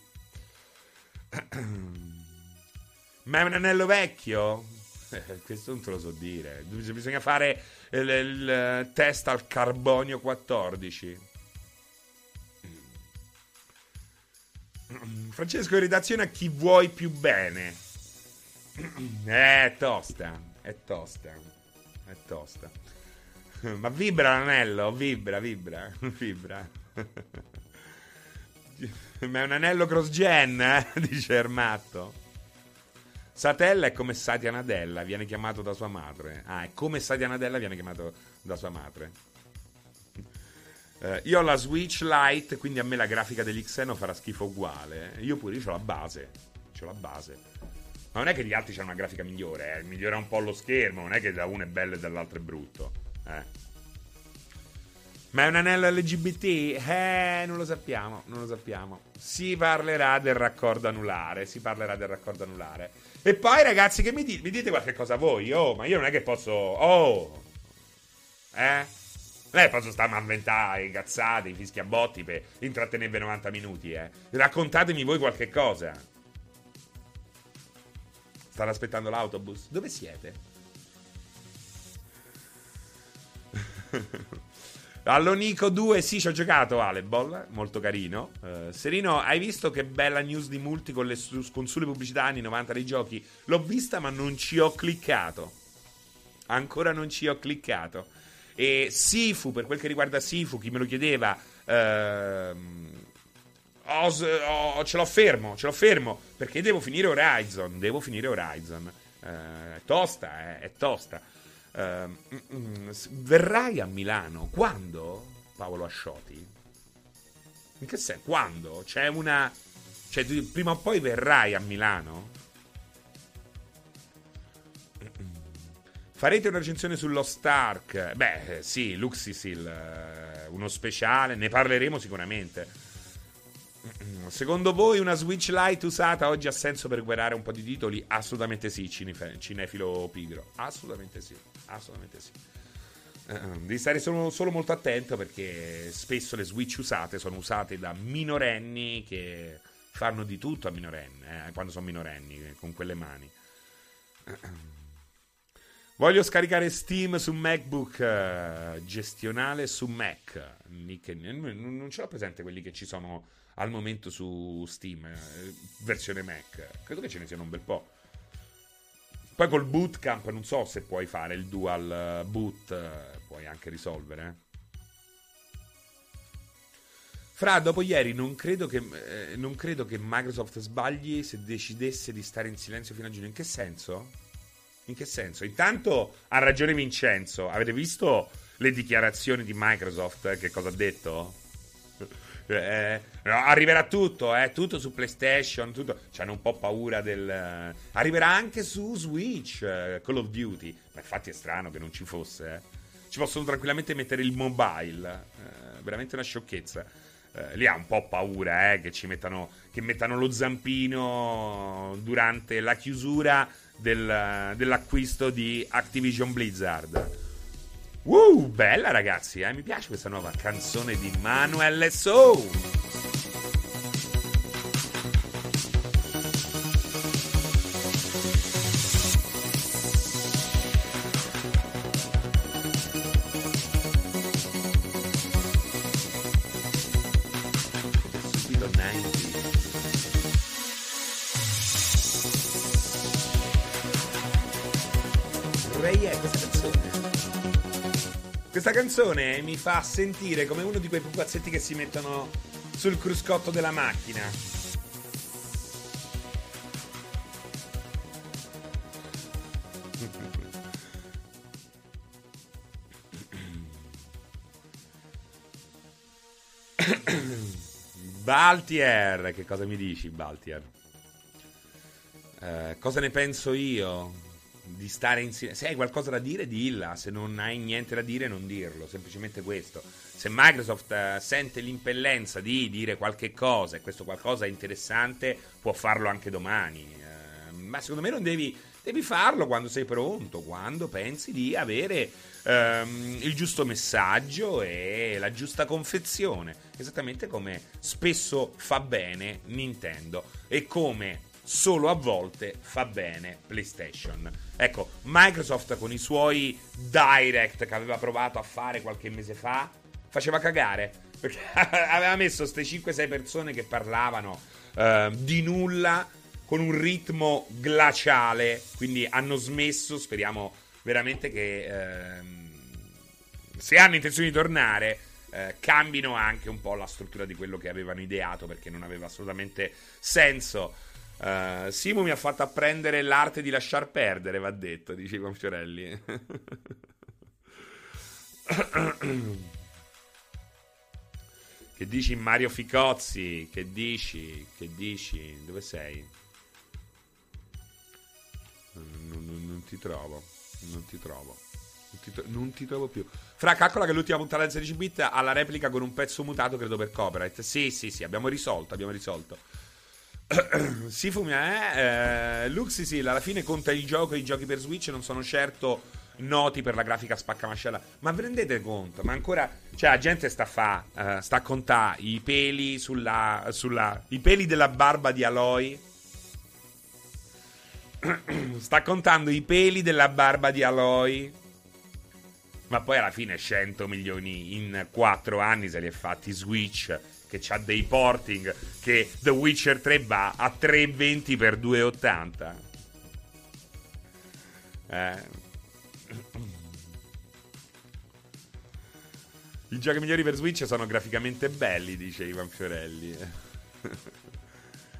Ma è un anello vecchio? Eh, questo non te lo so dire. Bisogna fare il, il test al carbonio 14. Francesco in redazione a chi vuoi più bene. È tosta, è tosta, è tosta. Ma vibra l'anello, vibra, vibra, vibra. Ma è un anello cross-gen, eh? dice Ermatto. Satella è come Satya Nadella, viene chiamato da sua madre. Ah, è come Satya Nadella viene chiamato da sua madre. Uh, io ho la Switch Lite, quindi a me la grafica dell'Xeno farà schifo uguale. Io pure, io ho la base. Ho la base. Ma non è che gli altri hanno una grafica migliore, eh. migliora un po' lo schermo, non è che da uno è bello e dall'altro è brutto. Eh. Ma è un anello LGBT? Eh, non lo sappiamo, non lo sappiamo. Si parlerà del raccordo anulare, si parlerà del raccordo anulare. E poi ragazzi, che mi dite? Mi dite qualche cosa voi? Oh, ma io non è che posso... Oh! Eh? Non è che posso stare a inventare incazzati, fischi a botti per intrattenervi 90 minuti, eh? Raccontatemi voi qualche cosa. Stanno aspettando l'autobus. Dove siete? Allonico 2, sì, ci ho giocato Alebol, molto carino. Uh, Serino, hai visto che bella news di multi con le console pubblicità anni 90 dei giochi? L'ho vista ma non ci ho cliccato. Ancora non ci ho cliccato. E Sifu, per quel che riguarda Sifu, chi me lo chiedeva, uh, oh, oh, ce l'ho fermo, ce l'ho fermo, perché devo finire Horizon, devo finire Horizon. Uh, è tosta, eh, è tosta. Mm, verrai a Milano quando, Paolo Ascioti? In che senso? Quando? C'è una. Cioè, prima o poi verrai a Milano? Farete una recensione sullo Stark? Beh, sì, Luxisil, eh, uno speciale, ne parleremo sicuramente. Secondo voi una Switch Lite usata oggi ha senso per recuperare un po' di titoli? Assolutamente sì, cinefilo pigro. Assolutamente sì, assolutamente sì. Uh, devi stare solo, solo, molto attento perché spesso le Switch usate sono usate da minorenni che fanno di tutto a minorenni, eh, quando sono minorenni, con quelle mani. Voglio scaricare Steam su MacBook uh, gestionale su Mac. Non ce l'ho presente quelli che ci sono al momento su Steam, eh, versione Mac. Credo che ce ne siano un bel po'. Poi col bootcamp non so se puoi fare il dual eh, boot, eh, puoi anche risolvere. Fra, dopo ieri non credo, che, eh, non credo che Microsoft sbagli se decidesse di stare in silenzio fino a giugno. In che senso? In che senso? Intanto ha ragione Vincenzo. Avete visto le dichiarazioni di Microsoft? Che cosa ha detto? Eh, arriverà tutto, eh, tutto su PlayStation, tutto. C'hanno un po' paura del... Eh, arriverà anche su Switch, eh, Call of Duty. Ma infatti è strano che non ci fosse, eh. Ci possono tranquillamente mettere il mobile. Eh, veramente una sciocchezza. Eh, lì ha un po' paura, eh, che ci mettano... Che mettano lo zampino durante la chiusura del, dell'acquisto di Activision Blizzard. Uh, bella ragazzi, eh? mi piace questa nuova canzone di Manuel So. Questa canzone mi fa sentire come uno di quei pupazzetti che si mettono sul cruscotto della macchina. Baltier, che cosa mi dici, Baltier? Eh, cosa ne penso io? Di stare insieme. Se hai qualcosa da dire, dilla. Se non hai niente da dire, non dirlo. Semplicemente questo. Se Microsoft uh, sente l'impellenza di dire qualche cosa e questo qualcosa è interessante, può farlo anche domani. Uh, ma secondo me non devi, devi, farlo quando sei pronto, quando pensi di avere um, il giusto messaggio e la giusta confezione. Esattamente come spesso fa bene Nintendo e come solo a volte fa bene PlayStation. Ecco, Microsoft con i suoi direct che aveva provato a fare qualche mese fa, faceva cagare. Perché aveva messo queste 5-6 persone che parlavano uh, di nulla con un ritmo glaciale. Quindi hanno smesso. Speriamo veramente che uh, se hanno intenzione di tornare. Uh, cambino anche un po' la struttura di quello che avevano ideato perché non aveva assolutamente senso Uh, Simo mi ha fatto apprendere l'arte di lasciar perdere, va detto, diceva Fiorelli. che dici Mario Ficozzi? Che dici? Che dici? Dove sei? Non, non, non ti trovo. Non ti trovo. Non ti, non ti, trovo più. Fra, calcola che l'ultima puntata del 16 bit ha la replica con un pezzo mutato, credo per copyright. Sì, sì, sì, abbiamo risolto, abbiamo risolto. Sifumia, eh? eh Luxisil alla fine conta il gioco e i giochi per Switch non sono certo noti per la grafica spaccamascella. Ma vi rendete conto? Ma ancora. Cioè, la gente sta a fa. Uh, sta a contare i peli sulla, sulla. I peli della barba di Aloy. sta contando i peli della barba di Aloy. Ma poi alla fine 100 milioni in 4 anni se li è fatti Switch che ha dei porting che The Witcher 3 va a 3,20 per 2,80. Eh. I giochi migliori per Switch sono graficamente belli, dice Ivan Fiorelli.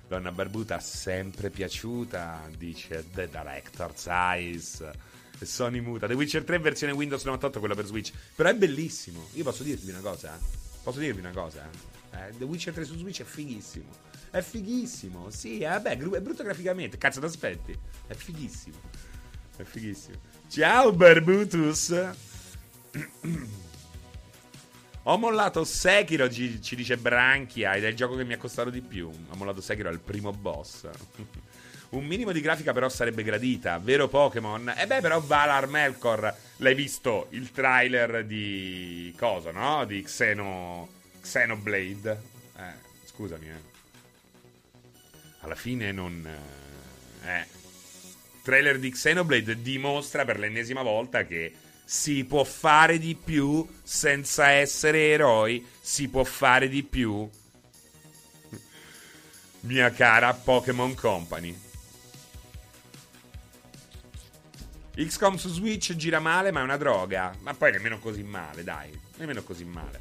Donna Barbuta sempre piaciuta, dice The Director's Eyes. E Sony muta. The Witcher 3 versione Windows 98, quella per Switch. Però è bellissimo. Io posso dirvi una cosa? Posso dirvi una cosa? Eh, The Witcher 3 su Switch è fighissimo. È fighissimo. Sì, eh, è brutto graficamente. Cazzo t'aspetti? È fighissimo. È fighissimo. Ciao Barbutus. Ho mollato Sekiro, ci, ci, dice Branchia, ed è il gioco che mi ha costato di più. Ho mollato Sekiro al primo boss. Un minimo di grafica però sarebbe gradita, vero Pokémon? E eh beh, però Valar Melkor, l'hai visto il trailer di... cosa, no? Di Xeno... Xenoblade. Eh, scusami, eh. Alla fine non... Eh. Trailer di Xenoblade dimostra per l'ennesima volta che si può fare di più senza essere eroi, si può fare di più. Mia cara Pokémon Company. XCOM su Switch gira male, ma è una droga. Ma poi nemmeno così male, dai. Nemmeno così male.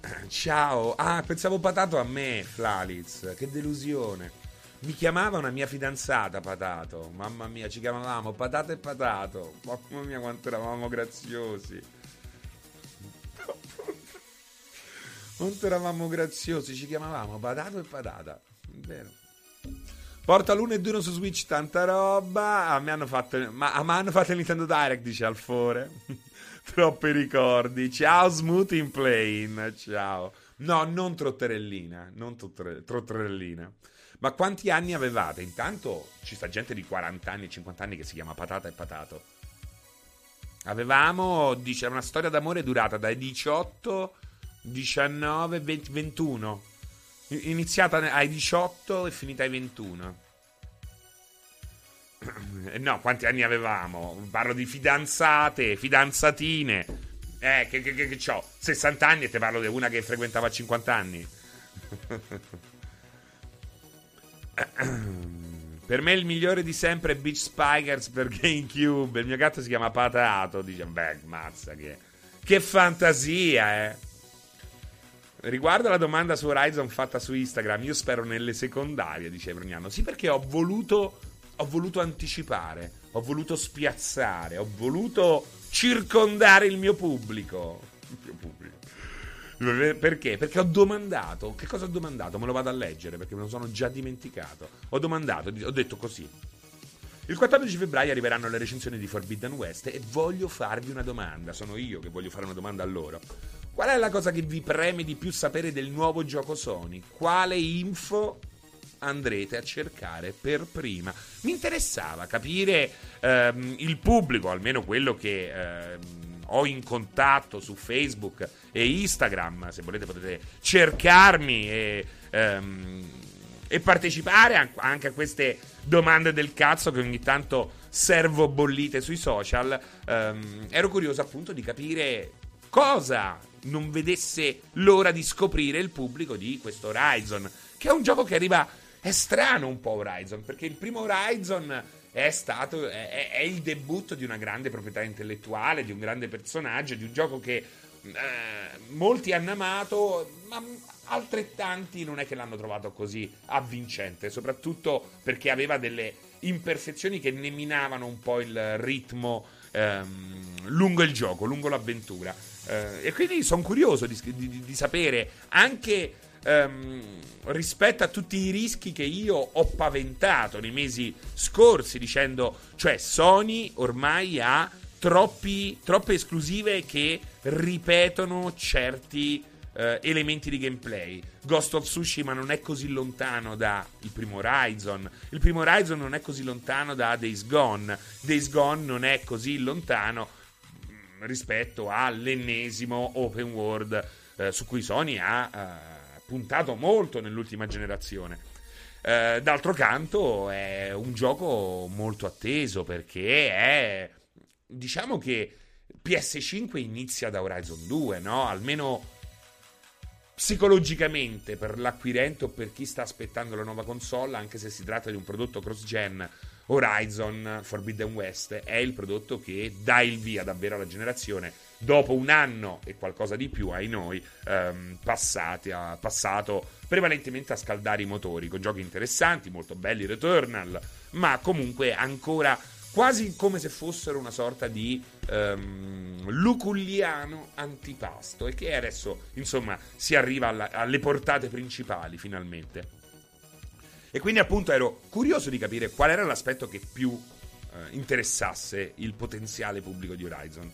Ciao. Ah, pensavo patato a me, Flaliz. Che delusione. Mi chiamava una mia fidanzata Patato. Mamma mia, ci chiamavamo Patato e Patato. Mamma mia, quanto eravamo graziosi. quanto eravamo graziosi. Ci chiamavamo Patato e Patata. Vero. Porta l'1 e 2 su Switch, tanta roba. A me hanno fatto. Ma, ma hanno fatto il Nintendo Direct, dice Alfore. Troppi ricordi. Ciao, Smoothie Plane. Ciao. No, non trotterellina. Non trotterellina. Ma quanti anni avevate? Intanto ci sta gente di 40 anni, 50 anni che si chiama Patata e Patato. Avevamo, dice, una storia d'amore durata dai 18, 19, 20, 21. Iniziata ai 18 e finita ai 21. No, quanti anni avevamo? Parlo di fidanzate, fidanzatine. Eh, che, che, che, che ho? 60 anni e te parlo di una che frequentava 50 anni. per me il migliore di sempre è Beach Spikers per GameCube. Il mio gatto si chiama Patato. Dice, beh, mazza che... Che fantasia, eh. Riguardo alla domanda su Horizon fatta su Instagram, io spero nelle secondarie, dice Brugnano. Sì, perché ho voluto, ho voluto anticipare, ho voluto spiazzare, ho voluto circondare il mio pubblico. Il mio pubblico. Perché? Perché ho domandato. Che cosa ho domandato? Me lo vado a leggere perché me lo sono già dimenticato. Ho domandato, ho detto così. Il 14 febbraio arriveranno le recensioni di Forbidden West e voglio farvi una domanda. Sono io che voglio fare una domanda a loro. Qual è la cosa che vi preme di più sapere del nuovo gioco Sony? Quale info andrete a cercare per prima? Mi interessava capire ehm, il pubblico, almeno quello che ehm, ho in contatto su Facebook e Instagram, se volete potete cercarmi e, ehm, e partecipare anche a queste domande del cazzo che ogni tanto servo bollite sui social. Um, ero curioso appunto di capire cosa non vedesse l'ora di scoprire il pubblico di questo Horizon, che è un gioco che arriva è strano un po' Horizon, perché il primo Horizon è stato è, è il debutto di una grande proprietà intellettuale, di un grande personaggio, di un gioco che eh, molti hanno amato, ma altrettanti non è che l'hanno trovato così avvincente, soprattutto perché aveva delle imperfezioni che ne minavano un po' il ritmo ehm, lungo il gioco, lungo l'avventura. Eh, e quindi sono curioso di, di, di sapere anche ehm, rispetto a tutti i rischi che io ho paventato nei mesi scorsi, dicendo, cioè Sony ormai ha troppi, troppe esclusive che ripetono certi eh, elementi di gameplay. Ghost of Tsushima non è così lontano da il primo Horizon. Il primo Horizon non è così lontano da Days Gone. Days Gone non è così lontano rispetto all'ennesimo open world eh, su cui Sony ha eh, puntato molto nell'ultima generazione. Eh, d'altro canto è un gioco molto atteso perché è diciamo che PS5 inizia da Horizon 2, no? Almeno psicologicamente per l'acquirente o per chi sta aspettando la nuova console, anche se si tratta di un prodotto cross-gen, Horizon Forbidden West è il prodotto che dà il via davvero alla generazione dopo un anno e qualcosa di più ai noi ehm, passati a, passato prevalentemente a scaldare i motori con giochi interessanti, molto belli, Returnal, ma comunque ancora quasi come se fossero una sorta di um, luculliano antipasto e che adesso insomma si arriva alla, alle portate principali finalmente. E quindi appunto ero curioso di capire qual era l'aspetto che più eh, interessasse il potenziale pubblico di Horizon.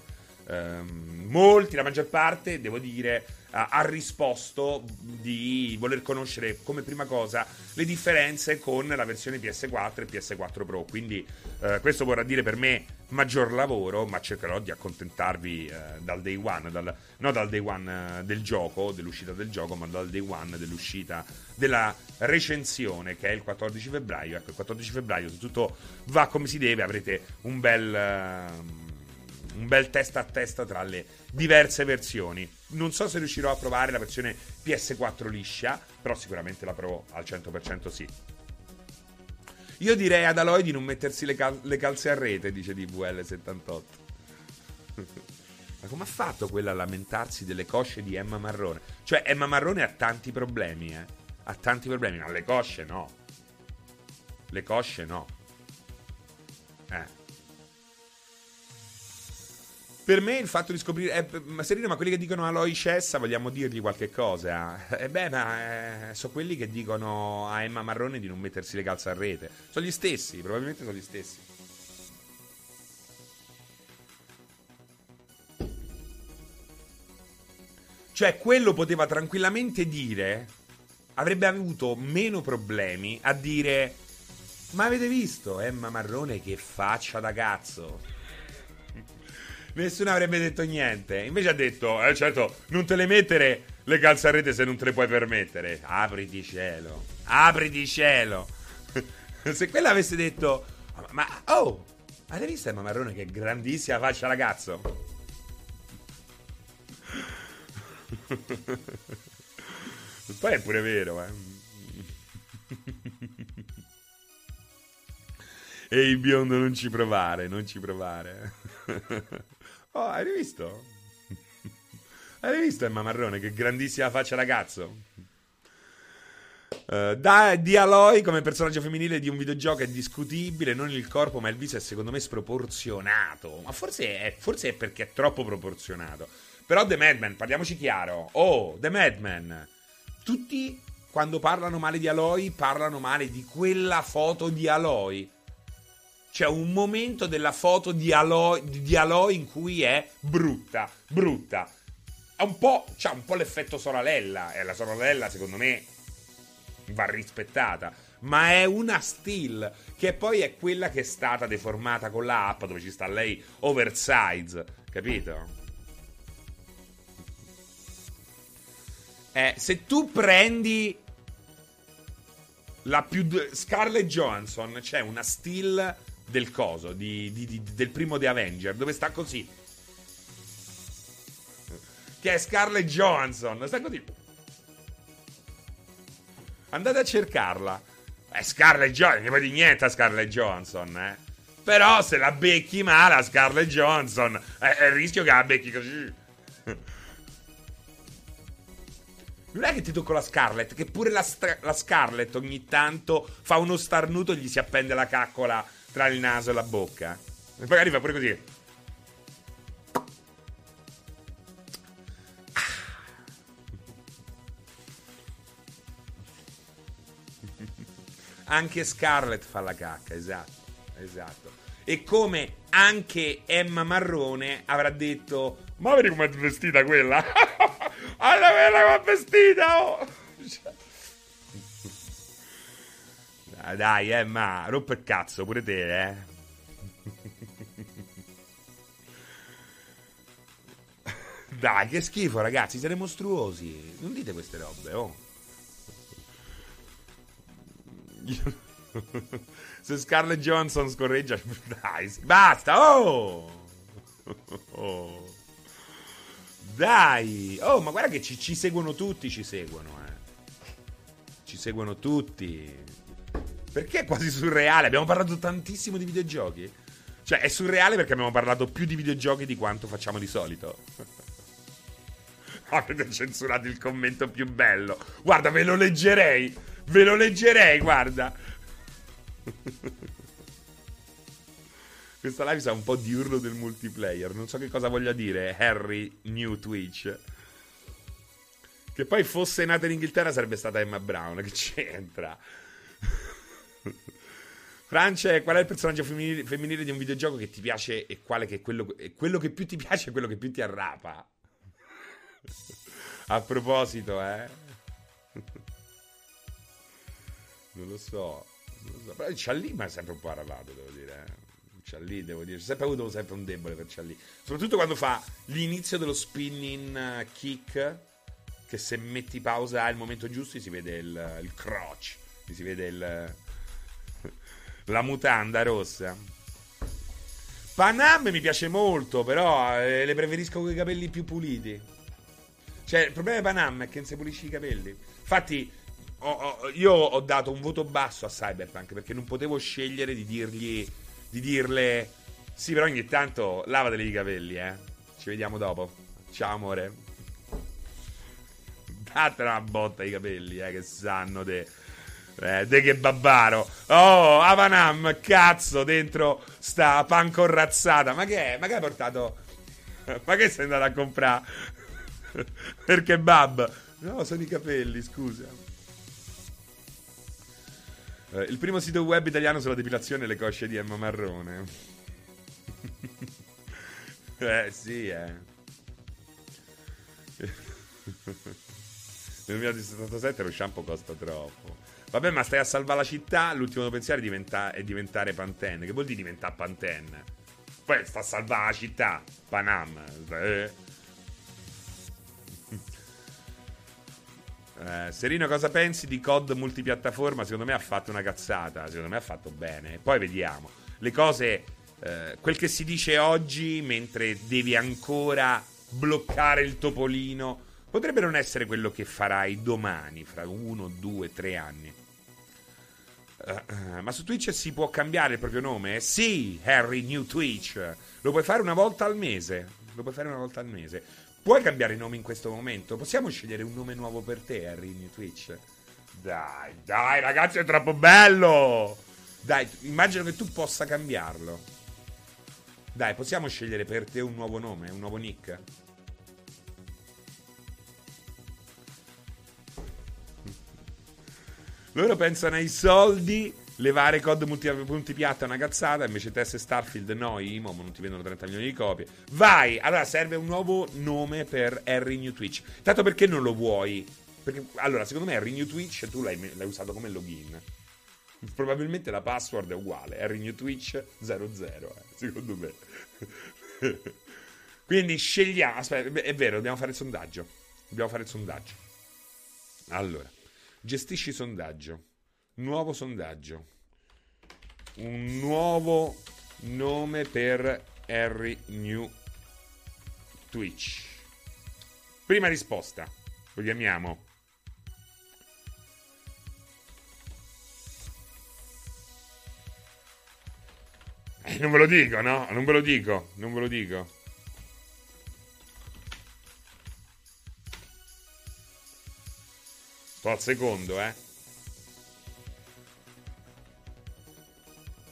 Um, molti, la maggior parte, devo dire, ha risposto di voler conoscere come prima cosa le differenze con la versione PS4 e PS4 Pro. Quindi uh, questo vorrà dire per me maggior lavoro, ma cercherò di accontentarvi uh, dal day one, dal, non dal day one uh, del gioco, dell'uscita del gioco, ma dal day one dell'uscita della recensione che è il 14 febbraio. Ecco, il 14 febbraio, se tutto va come si deve, avrete un bel ehm, un bel testa a testa tra le diverse versioni. Non so se riuscirò a provare la versione PS4 liscia, però sicuramente la provo al 100% sì. Io direi ad Aloy di non mettersi le, cal- le calze a rete, dice DVL78. Ma come ha fatto quella a lamentarsi delle cosce di Emma Marrone? Cioè, Emma Marrone ha tanti problemi, eh. Ha tanti problemi, ma le cosce no. Le cosce no. Eh. Per me il fatto di scoprire. Eh, ma Serena, ma quelli che dicono Aloy Cessa, vogliamo dirgli qualche cosa? E eh beh, ma eh, sono quelli che dicono a Emma Marrone di non mettersi le calze a rete. Sono gli stessi, probabilmente sono gli stessi. Cioè, quello poteva tranquillamente dire. Avrebbe avuto meno problemi a dire. Ma avete visto Emma Marrone che faccia da cazzo? Nessuno avrebbe detto niente. Invece ha detto, eh certo, non te le mettere le calze a rete se non te le puoi permettere. Apriti cielo, apriti cielo. se quella avesse detto, ma oh, avete visto Emma Marrone che grandissima faccia ragazzo? Poi è pure vero, eh. Ehi biondo, non ci provare, non ci provare. Oh, hai visto? hai visto Emma Marrone? Che grandissima faccia ragazzo. Uh, da, di Aloy come personaggio femminile di un videogioco è discutibile, non il corpo ma il viso è secondo me sproporzionato. Ma forse è, forse è perché è troppo proporzionato. Però The Madman, parliamoci chiaro. Oh, The Madman. Tutti quando parlano male di Aloy parlano male di quella foto di Aloy c'è un momento della foto di Aloy, di Aloy in cui è brutta, brutta. Ha un po', c'ha un po' l'effetto soralella, e la soralella secondo me va rispettata, ma è una still, che poi è quella che è stata deformata con la app dove ci sta lei oversize, capito? Eh, se tu prendi la più Scarlett Johansson, c'è una still del coso, di, di, di, del primo The Avenger, dove sta così. Che è Scarlett Johansson, sta così. Andate a cercarla. È Scarlett Johansson, non puoi dire niente a Scarlett Johansson, eh. Però se la becchi male a Scarlett Johansson, è, è il rischio che la becchi così. Non è che ti tocco la Scarlett, che pure la, sta- la Scarlett ogni tanto fa uno starnuto e gli si appende la caccola tra il naso e la bocca. E magari fa pure così. Anche Scarlett fa la cacca, esatto, esatto. E come anche Emma Marrone avrà detto: Ma vedi com'è vestita quella? Alla quella come è vestita! Oh! Ah, dai, eh, ma rompe il cazzo pure te, eh. Dai, che schifo, ragazzi, siete mostruosi. Non dite queste robe, oh. Se Scarlett Johansson scorreggia, dai, basta, oh! Dai! Oh, ma guarda che ci, ci seguono tutti, ci seguono, eh. Ci seguono tutti. Perché è quasi surreale? Abbiamo parlato tantissimo di videogiochi. Cioè, è surreale perché abbiamo parlato più di videogiochi di quanto facciamo di solito. Avete censurato il commento più bello. Guarda, ve lo leggerei. Ve lo leggerei, guarda. Questa live sa un po' di urlo del multiplayer. Non so che cosa voglia dire Harry New Twitch. Che poi fosse nata in Inghilterra sarebbe stata Emma Brown. Che c'entra? Francia, qual è il personaggio femminile, femminile, di un videogioco che ti piace e quale che è quello, è quello che più ti piace e quello che più ti arrapa? A proposito, eh. Non lo so. Non lo so. Però il Cialli mi ha sempre un po' arrabbiato, devo dire. Eh. Cialli, devo dire. Ho sempre avuto sempre un debole per Cialli. Soprattutto quando fa l'inizio dello spinning eh, kick. Che se metti pausa al momento giusto si vede il, il crotch. Si vede il, la mutanda rossa. Panam mi piace molto, però eh, le preferisco con i capelli più puliti. Cioè, il problema di Panam è che non si pulisce i capelli. Infatti, ho, ho, io ho dato un voto basso a Cyberpunk perché non potevo scegliere di dirgli. di dirle. Sì, però ogni tanto lavateli i capelli, eh. Ci vediamo dopo. Ciao, amore. Datela una botta ai capelli, eh, che sanno te. Eh, de che babbaro. Oh, Avanam, cazzo, dentro sta pancorrazzata. Ma che è? Ma che hai portato? Ma che sei andato a comprare? Perché bab? No, sono i capelli, scusa. Eh, il primo sito web italiano sulla depilazione e le cosce di Emma Marrone. eh, sì, eh. Nel 1977 lo shampoo costa troppo. Vabbè, ma stai a salvare la città. L'ultimo pensiero è, diventa- è diventare Pantene. Che vuol dire diventare Pantene? Poi sta a salvare la città. Panam. Eh. Eh, Serino, cosa pensi di COD multipiattaforma? Secondo me ha fatto una cazzata. Secondo me ha fatto bene. Poi vediamo. Le cose. Eh, quel che si dice oggi, mentre devi ancora bloccare il topolino, potrebbe non essere quello che farai domani, fra uno, due, tre anni. Uh, ma su Twitch si può cambiare il proprio nome? Sì, Harry New Twitch. Lo puoi fare una volta al mese. Lo puoi fare una volta al mese. Puoi cambiare nome in questo momento? Possiamo scegliere un nome nuovo per te, Harry New Twitch? Dai, dai, ragazzi, è troppo bello! Dai, immagino che tu possa cambiarlo. Dai, possiamo scegliere per te un nuovo nome, un nuovo nick? Loro pensano ai soldi, levare COD multi, multipiatta è una cazzata, invece Tess e Starfield no, Imo, non ti vendono 30 milioni di copie. Vai! Allora serve un nuovo nome per Harry New Twitch. Tanto perché non lo vuoi? Perché, allora, secondo me Harry New Twitch tu l'hai, l'hai usato come login. Probabilmente la password è uguale, Harry New Twitch 00, eh, secondo me. Quindi scegliamo, aspetta, è vero, dobbiamo fare il sondaggio. Dobbiamo fare il sondaggio. Allora. Gestisci sondaggio. Nuovo sondaggio. Un nuovo nome per Harry New Twitch. Prima risposta. Lo chiamiamo. Eh, non ve lo dico, no? Non ve lo dico, non ve lo dico. Sto al secondo, eh.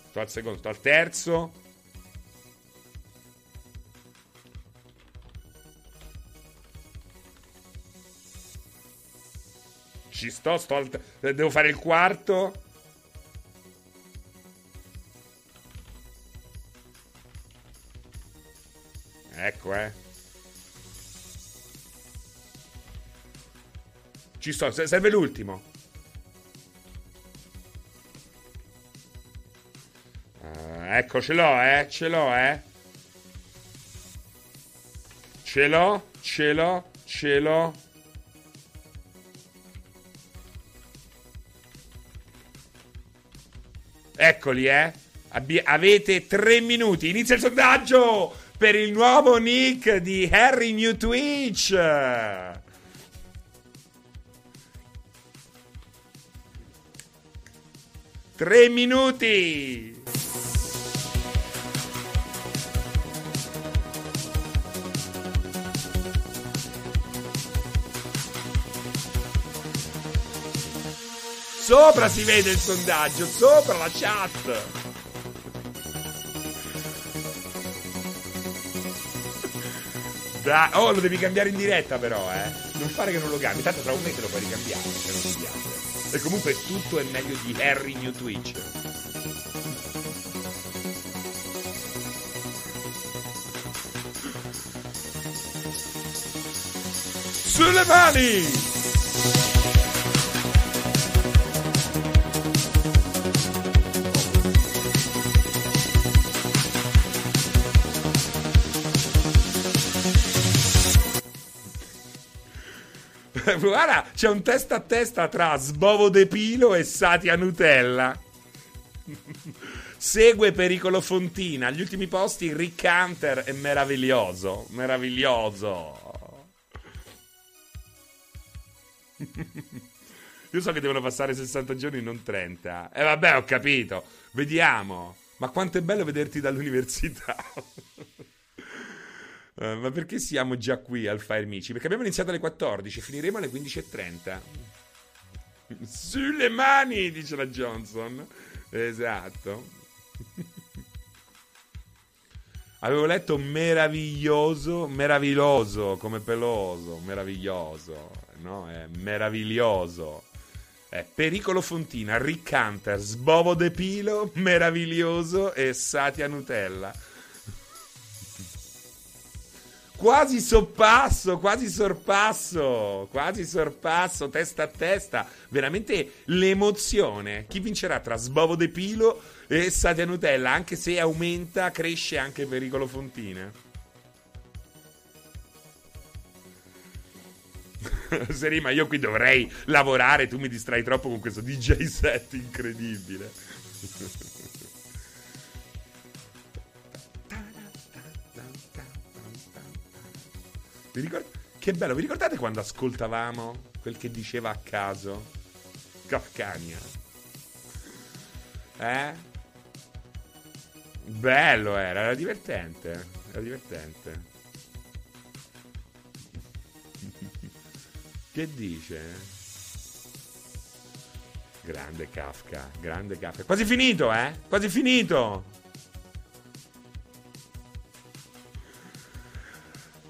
Sto al secondo, sto al terzo. Ci sto, sto al... Devo fare il quarto. Ecco, eh. Ci sto, serve l'ultimo. Uh, ecco, ce l'ho, eh, ce l'ho, eh. Ce l'ho, ce l'ho, ce l'ho. Eccoli, eh. Abbi- avete tre minuti. Inizia il sondaggio per il nuovo nick di Harry New Twitch. Tre minuti. Sopra si vede il sondaggio, sopra la chat. Dai, oh, lo devi cambiare in diretta però, eh. Non fare che non lo cambi, tanto tra un mese lo puoi ricambiare se non ti piace. E comunque tutto è meglio di Harry New Twitch. Sulle mani! Guarda, c'è un testa a testa tra Sbovo De Pilo e Satia Nutella. Segue Pericolo Fontina. Agli ultimi posti Rick Hunter è meraviglioso. Meraviglioso. Io so che devono passare 60 giorni, non 30. E eh, vabbè, ho capito. Vediamo. Ma quanto è bello vederti dall'università. Uh, ma perché siamo già qui al Fire Mici? Perché abbiamo iniziato alle 14, finiremo alle 15.30. Sulle mani, dice la Johnson. Esatto. Avevo letto meraviglioso, meraviglioso, come peloso, meraviglioso, no? È meraviglioso. È Pericolo Fontina, Rick Hunter, Sbovo De Pilo, meraviglioso e Satia Nutella quasi sorpasso, quasi sorpasso, quasi sorpasso, testa a testa. Veramente l'emozione. Chi vincerà tra Sbovo De Pilo e Satia Nutella? Anche se aumenta, cresce anche Pericolo Fontine. Serima, io qui dovrei lavorare, tu mi distrai troppo con questo DJ set incredibile. Vi ricord- che bello, vi ricordate quando ascoltavamo quel che diceva a caso Kafkania? Eh? Bello era, era divertente. Era divertente. che dice? Grande Kafka, grande Kafka. Quasi finito, eh? Quasi finito.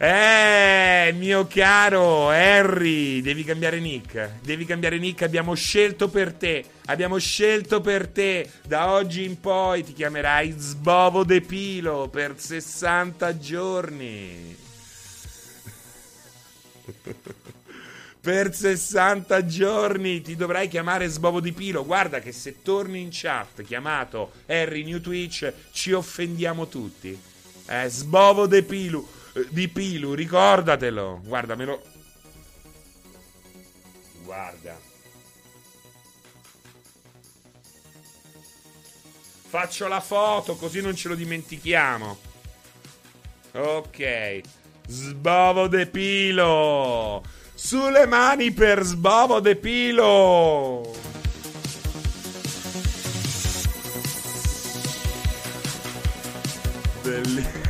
Eh, mio caro Harry, devi cambiare nick. Devi cambiare nick, abbiamo scelto per te. Abbiamo scelto per te. Da oggi in poi ti chiamerai Sbovo De Pilo per 60 giorni. per 60 giorni ti dovrai chiamare Sbovo di Pilo. Guarda che se torni in chat chiamato Harry New Twitch ci offendiamo tutti. Eh, Sbovo De Pilo di Pilu, ricordatelo. Guardamelo. Guarda. Faccio la foto così non ce lo dimentichiamo. Ok. Sbovo de Pilo. Sulle mani per Sbovo de Pilo. Bellissimo.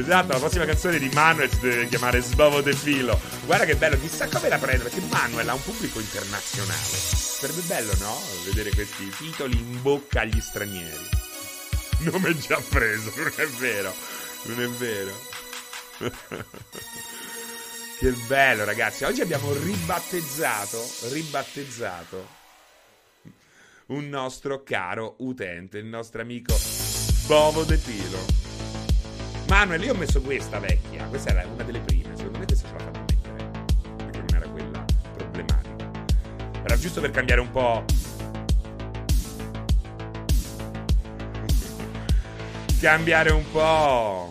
Esatto, la prossima canzone di Manuel si deve chiamare Sbovo de Filo. Guarda che bello, chissà come la prende, perché Manuel ha un pubblico internazionale. Sarebbe bello, no? Vedere questi titoli in bocca agli stranieri. Nome già preso, non è vero. Non è vero. che bello, ragazzi. Oggi abbiamo ribattezzato, ribattezzato un nostro caro utente, il nostro amico Bovo De Filo. Manuel, io ho messo questa vecchia. Questa era una delle prime. Secondo me questa ce la fatto mettere. Perché non era quella problematica. Era giusto per cambiare un po'. cambiare un po'.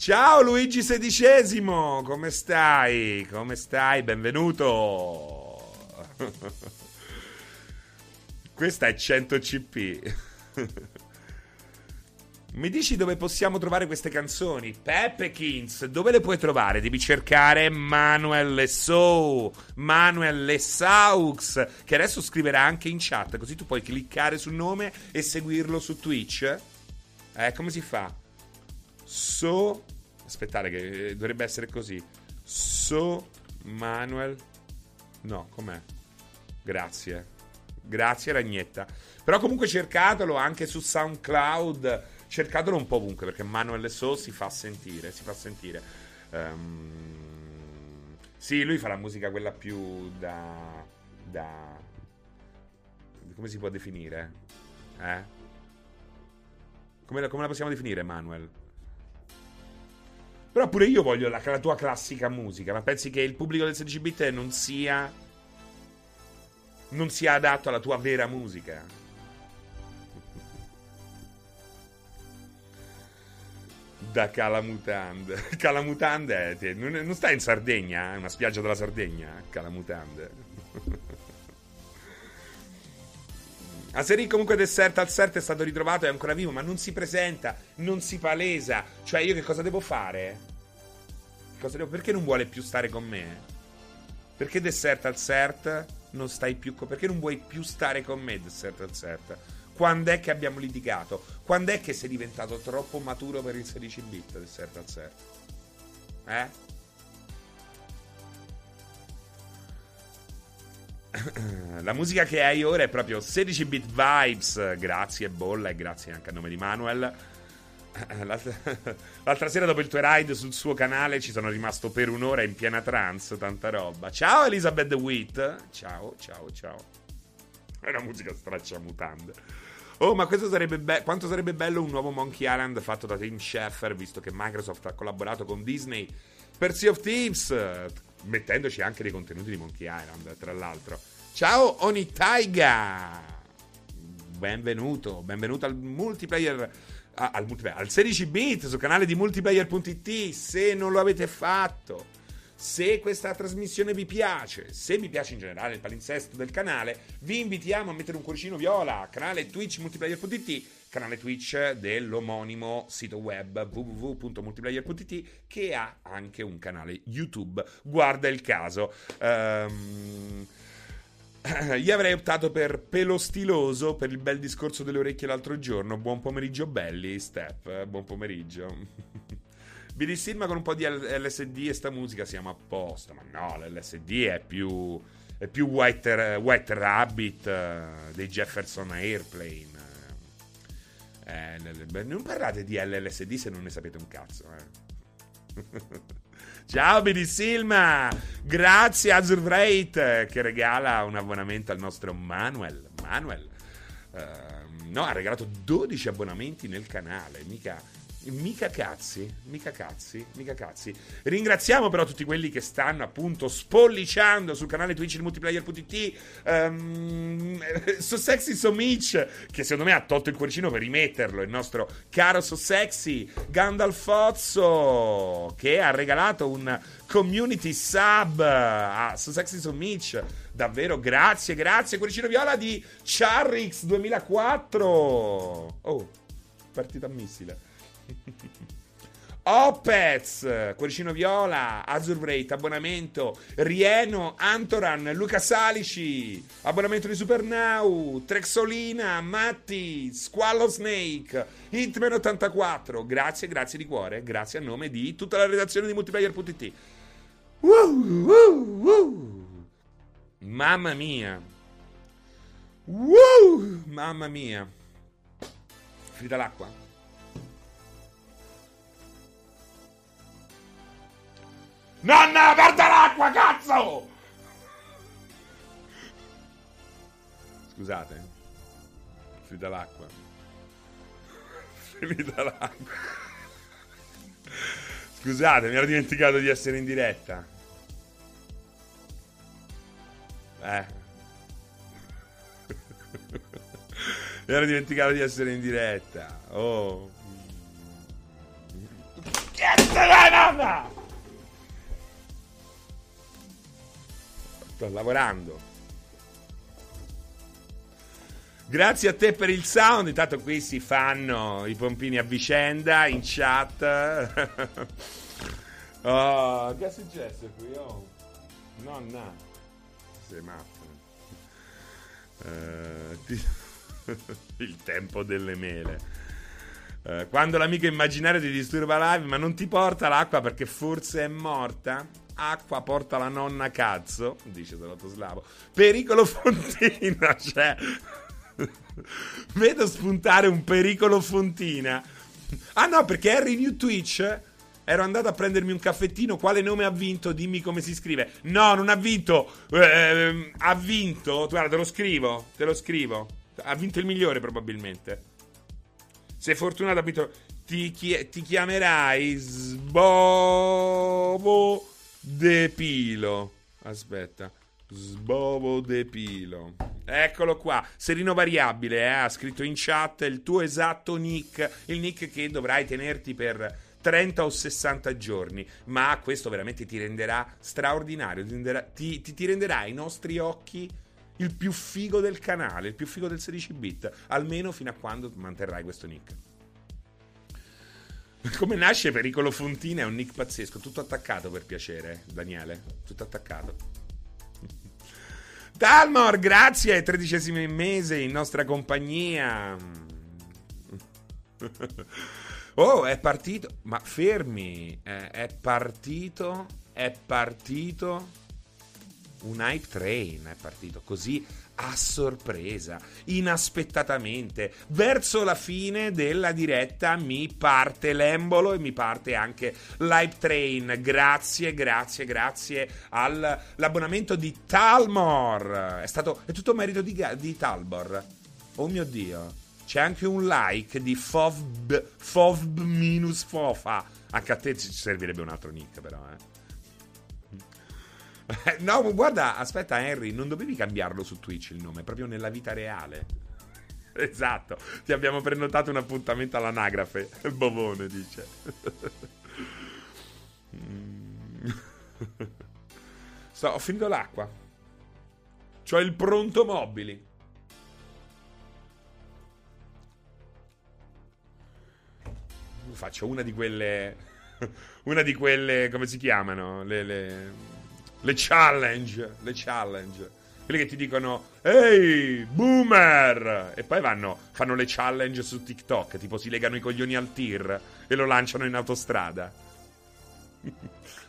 Ciao Luigi XVI, come stai? Come stai? Benvenuto. Questa è 100 CP. Mi dici dove possiamo trovare queste canzoni? Peppe Kings, dove le puoi trovare? Devi cercare Manuel Lesau, Manuel Lesaux, che adesso scriverà anche in chat, così tu puoi cliccare sul nome e seguirlo su Twitch. Eh, come si fa? So... Aspettate che dovrebbe essere così. So Manuel... No, com'è? Grazie. Grazie Ragnetta. Però comunque cercatelo anche su SoundCloud cercatelo un po' ovunque perché Manuel So si fa sentire, si fa sentire. Um, sì, lui fa la musica quella più da... da come si può definire? Eh? Come come la possiamo definire, Manuel? Però pure io voglio la, la, tua classica musica, ma pensi che il pubblico del 16 bit non sia non sia adatto alla tua vera musica? da Calamutande. Calamutande, è, non, sta in Sardegna, è una spiaggia della Sardegna, Calamutande. Aseri comunque Dessert al CERT è stato ritrovato, è ancora vivo, ma non si presenta, non si palesa. Cioè io che cosa devo fare? Cosa devo... Perché non vuole più stare con me? Perché Dessert al CERT non stai più con... Perché non vuoi più stare con me, Dessert al CERT? Quando è che abbiamo litigato? Quando è che sei diventato troppo maturo per il 16 bit del certo al certo? Eh? La musica che hai ora è proprio 16 bit vibes. Grazie Bolla e grazie anche a nome di Manuel. L'altra, sera dopo il tuo ride sul suo canale ci sono rimasto per un'ora in piena trance, tanta roba. Ciao Elizabeth Witt. Ciao, ciao, ciao. È una musica straccia mutande. Oh, ma questo sarebbe be- quanto sarebbe bello un nuovo Monkey Island fatto da Tim Schafer, visto che Microsoft ha collaborato con Disney per Sea of Thieves, mettendoci anche dei contenuti di Monkey Island, tra l'altro. Ciao Oni Taiga! Benvenuto, benvenuto al multiplayer al, multiplayer, al 16 bit sul canale di multiplayer.it se non lo avete fatto se questa trasmissione vi piace, se vi piace in generale il palinsesto del canale, vi invitiamo a mettere un cuoricino viola, canale Twitch multiplayer.it, canale Twitch dell'omonimo sito web www.multiplayer.it che ha anche un canale YouTube. Guarda il caso. Um, io avrei optato per pelo stiloso per il bel discorso delle orecchie l'altro giorno. Buon pomeriggio belli, Step. Buon pomeriggio. BD Silma con un po' di LSD e sta musica siamo a posto. Ma no, l'LSD è più, è più White, White Rabbit uh, dei Jefferson Airplane. Eh, non parlate di LSD se non ne sapete un cazzo. Eh. Ciao BD Silma! Grazie a Azurvreit che regala un abbonamento al nostro Manuel. Manuel. Uh, no, ha regalato 12 abbonamenti nel canale, mica Mica cazzi, mica cazzi, mica cazzi. Ringraziamo però tutti quelli che stanno appunto spolliciando sul canale Twitch il multiplayer.it. Um, so Sexy So Mitch, che secondo me ha tolto il cuoricino per rimetterlo. Il nostro caro So Sexy Gandalfozzo, che ha regalato un community sub a So Sexy So Mitch. Davvero, grazie, grazie. Cuoricino viola di Charrix 2004. Oh, partita a missile. Opez, Cuoricino Viola, Azurbrate, abbonamento, Rieno, Antoran, Luca Salici, abbonamento di Supernau, Trexolina, Matti, Squallow Snake, Hitman84, grazie, grazie di cuore, grazie a nome di tutta la redazione di Multiplayer.it. Woo, woo, woo. Mamma mia. Woo, mamma mia. Frida l'acqua. Nonna, guarda l'acqua, cazzo! Scusate. Finita l'acqua. Finita l'acqua. Scusate, mi ero dimenticato di essere in diretta. Eh. mi ero dimenticato di essere in diretta. Oh. Sto lavorando. Grazie a te per il sound. Intanto qui si fanno i pompini a vicenda in chat. oh, che è successo qui? Oh. Nonna. Sei matto. Uh, ti... il tempo delle mele. Uh, quando l'amico immaginario ti disturba live, ma non ti porta l'acqua perché forse è morta? Acqua porta la nonna cazzo, dice Slavo. Pericolo fontina, cioè Vedo spuntare un pericolo fontina. Ah no, perché Harry New Twitch ero andato a prendermi un caffettino. Quale nome ha vinto? Dimmi come si scrive. No, non ha vinto. Eh, ha vinto. Guarda, te lo scrivo. Te lo scrivo. Ha vinto il migliore, probabilmente. Sei fortunato, Pito. Ti, chi- ti chiamerai Sbobo De Pilo. Aspetta. Sbobo De Pilo. Eccolo qua, serino variabile, eh? ha scritto in chat il tuo esatto nick, il nick che dovrai tenerti per 30 o 60 giorni, ma questo veramente ti renderà straordinario, ti, renderà, ti, ti, ti renderà ai nostri occhi il più figo del canale, il più figo del 16 bit, almeno fino a quando manterrai questo nick. Come nasce Pericolo Fontina è un nick pazzesco, tutto attaccato per piacere, Daniele, tutto attaccato. Dalmor, grazie, tredicesimo mese in nostra compagnia. Oh, è partito. Ma fermi, è partito, è partito un hype train, è partito così a sorpresa, inaspettatamente. Verso la fine della diretta mi parte l'embolo e mi parte anche l'hype train. Grazie, grazie, grazie all'abbonamento di Talmor. È stato è tutto merito di, di Talbor. Oh mio dio. C'è anche un like di Fovb, Fovb minus Fofa. Anche a te ci servirebbe un altro nick, però, eh. no, guarda, aspetta, Henry, non dovevi cambiarlo su Twitch il nome, proprio nella vita reale. Esatto, ti abbiamo prenotato un appuntamento all'anagrafe. Bovone dice. Sto, ho finito l'acqua. C'ho il pronto mobili. Faccio una di quelle. Una di quelle. come si chiamano? Le. le le challenge, le challenge. Quelli che ti dicono, ehi, boomer! E poi vanno, fanno le challenge su TikTok, tipo si legano i coglioni al tir e lo lanciano in autostrada.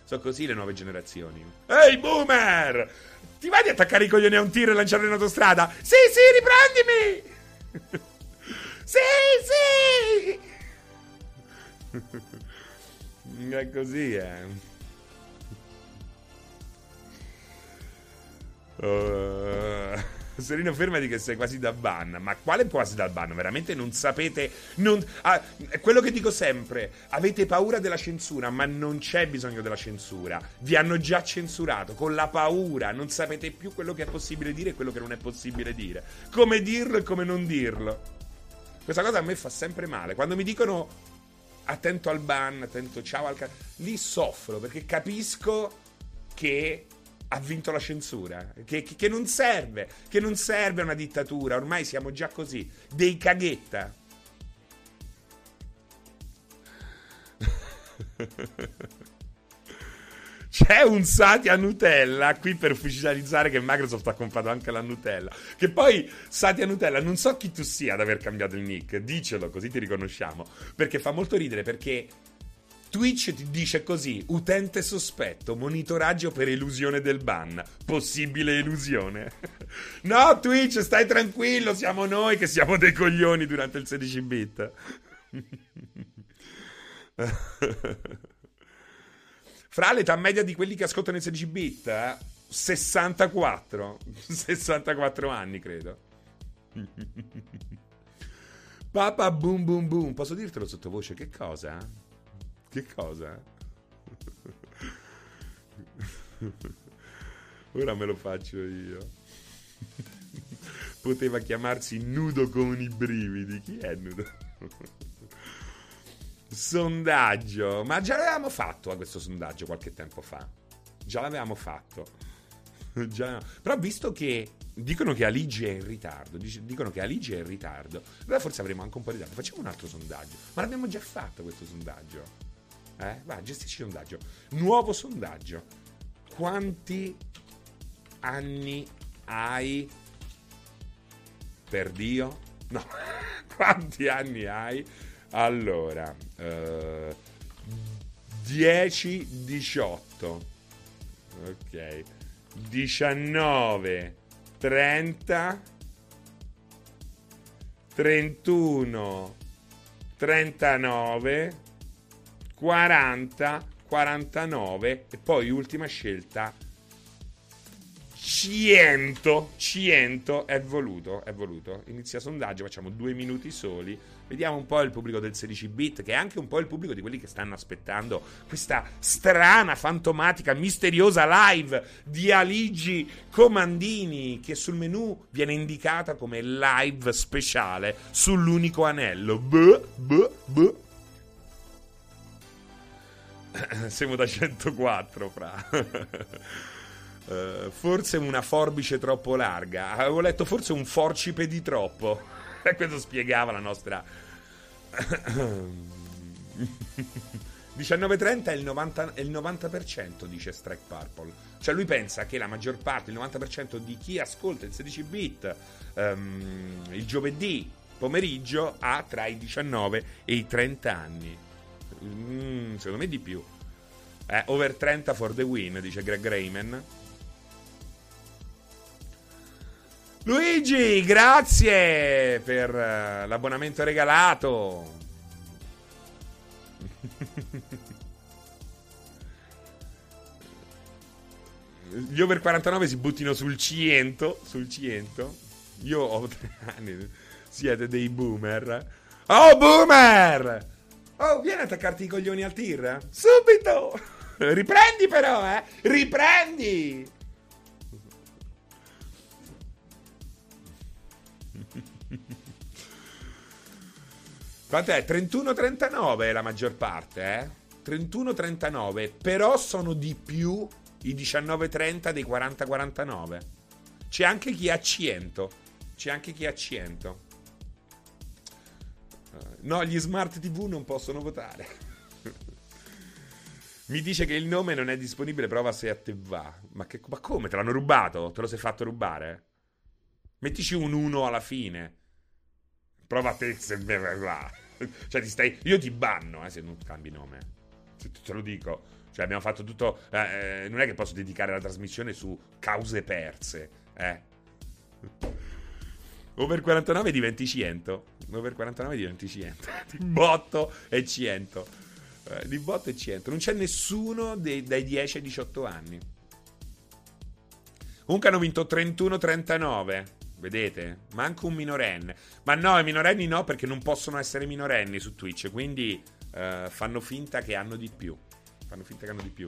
Sono così le nuove generazioni. Ehi, boomer! Ti vai di attaccare i coglioni a un tir e lanciarlo in autostrada? Sì, sì, riprendimi! sì, sì! È così, eh. Uh, Serino, fermati che sei quasi da ban. Ma quale quasi da ban? Veramente non sapete. Non, ah, quello che dico sempre. Avete paura della censura, ma non c'è bisogno della censura. Vi hanno già censurato. Con la paura non sapete più quello che è possibile dire e quello che non è possibile dire. Come dirlo e come non dirlo. Questa cosa a me fa sempre male. Quando mi dicono attento al ban, attento ciao al... Ca- lì soffro perché capisco che ha vinto la censura, che, che, che, non serve, che non serve una dittatura, ormai siamo già così, dei caghetta. C'è un Satya Nutella qui per ufficializzare che Microsoft ha comprato anche la Nutella. Che poi Satya Nutella, non so chi tu sia ad aver cambiato il nick, dicelo così ti riconosciamo. Perché fa molto ridere perché Twitch ti dice così: utente sospetto, monitoraggio per elusione del ban. Possibile elusione. no, Twitch, stai tranquillo, siamo noi che siamo dei coglioni durante il 16 bit. Fra l'età media di quelli che ascoltano il 16 bit, eh? 64. 64 anni, credo. Papa boom boom boom. Posso dirtelo sottovoce? Che cosa? Che cosa? Ora me lo faccio io. Poteva chiamarsi nudo con i brividi. Chi è nudo? sondaggio. Ma già l'avevamo fatto a questo sondaggio qualche tempo fa. Già l'avevamo fatto. già. Però visto che dicono che Aligi è in ritardo, dicono che Aligi è in ritardo, allora forse avremo anche un po' di tempo. Facciamo un altro sondaggio. Ma l'abbiamo già fatto questo sondaggio. Eh? Va, gestisci il sondaggio. Nuovo sondaggio. Quanti anni hai per Dio? No. Quanti anni hai? Allora, eh, 10, 18. Ok. 19, 30, 31, 39, 40, 49 e poi ultima scelta 100, 100 è voluto, è voluto. Inizia sondaggio, facciamo due minuti soli. Vediamo un po' il pubblico del 16 bit, che è anche un po' il pubblico di quelli che stanno aspettando questa strana, fantomatica, misteriosa live di Aligi Comandini, che sul menu viene indicata come live speciale sull'unico anello. Buh, buh, buh. Siamo da 104, fra. Uh, forse una forbice troppo larga. Avevo letto forse un forcipe di troppo. E questo spiegava la nostra. 19.30 è il, 90, è il 90%, dice Strike Purple. Cioè lui pensa che la maggior parte, il 90% di chi ascolta il 16 bit um, il giovedì pomeriggio ha tra i 19 e i 30 anni. Mm, secondo me di più. Eh, over 30 for the win, dice Greg Rayman. Luigi, grazie per uh, l'abbonamento regalato. Gli over 49 si buttino sul 100. Sul 100. Io ho tre anni. Siete dei boomer. Oh, boomer! Oh, vieni a attaccarti i coglioni al tir. Subito! Riprendi però, eh! Riprendi! Quant'è? 31-39 la maggior parte, eh? 31-39, però sono di più i 19-30 dei 40-49. C'è anche chi ha 100. C'è anche chi ha 100. Eh, no, gli smart TV non possono votare. Mi dice che il nome non è disponibile, prova se a te va. Ma, che, ma come? Te l'hanno rubato? Te lo sei fatto rubare? Mettici un 1 alla fine. Prova te se va. cioè, ti stai. Io ti banno eh, se non cambi nome. Te lo dico. Cioè, abbiamo fatto tutto. Eh, non è che posso dedicare la trasmissione su cause perse. Eh. Over 49 diventi 100. Over 49 diventi 100. di botto e 100. Eh, di botto e 100. Non c'è nessuno dei, dai 10 ai 18 anni. Comunque hanno vinto 31-39. Vedete? Manco un minorenne. Ma no, i minorenni no, perché non possono essere minorenni su Twitch. Quindi uh, fanno finta che hanno di più. Fanno finta che hanno di più.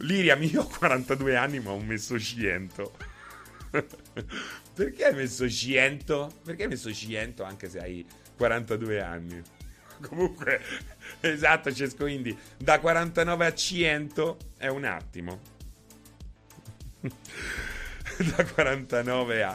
Liriam, io ho 42 anni, ma ho messo 100. perché hai messo 100? Perché hai messo 100 anche se hai 42 anni? Comunque, esatto, Cesco Indy. Da 49 a 100 è un attimo. da 49 a...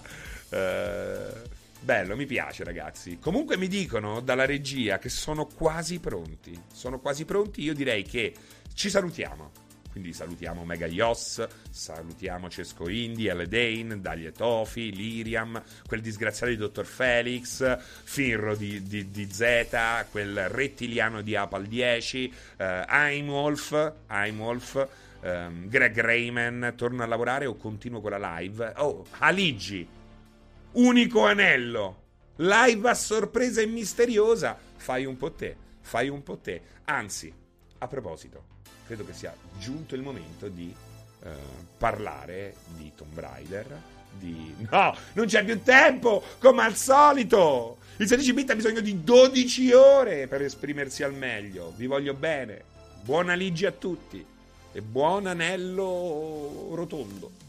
Uh, bello, mi piace ragazzi. Comunque mi dicono dalla regia che sono quasi pronti. Sono quasi pronti, io direi che ci salutiamo. Quindi salutiamo Mega Yos, salutiamo Cesco Indy, Dane, Daglie Tofi, Liriam, quel disgraziato di Dottor Felix, Finro di, di, di Z, quel rettiliano di Apple 10, uh, Heimwolf, Heimwolf um, Greg Rayman torna a lavorare o continuo con la live? Oh, Aligi, unico anello, live a sorpresa e misteriosa. Fai un po' te, fai un po' te. Anzi, a proposito, credo che sia giunto il momento di uh, parlare di Tomb Raider. Di... No, non c'è più tempo, come al solito. Il 16 bit ha bisogno di 12 ore per esprimersi al meglio. Vi voglio bene. Buona Ligi a tutti e buon anello rotondo.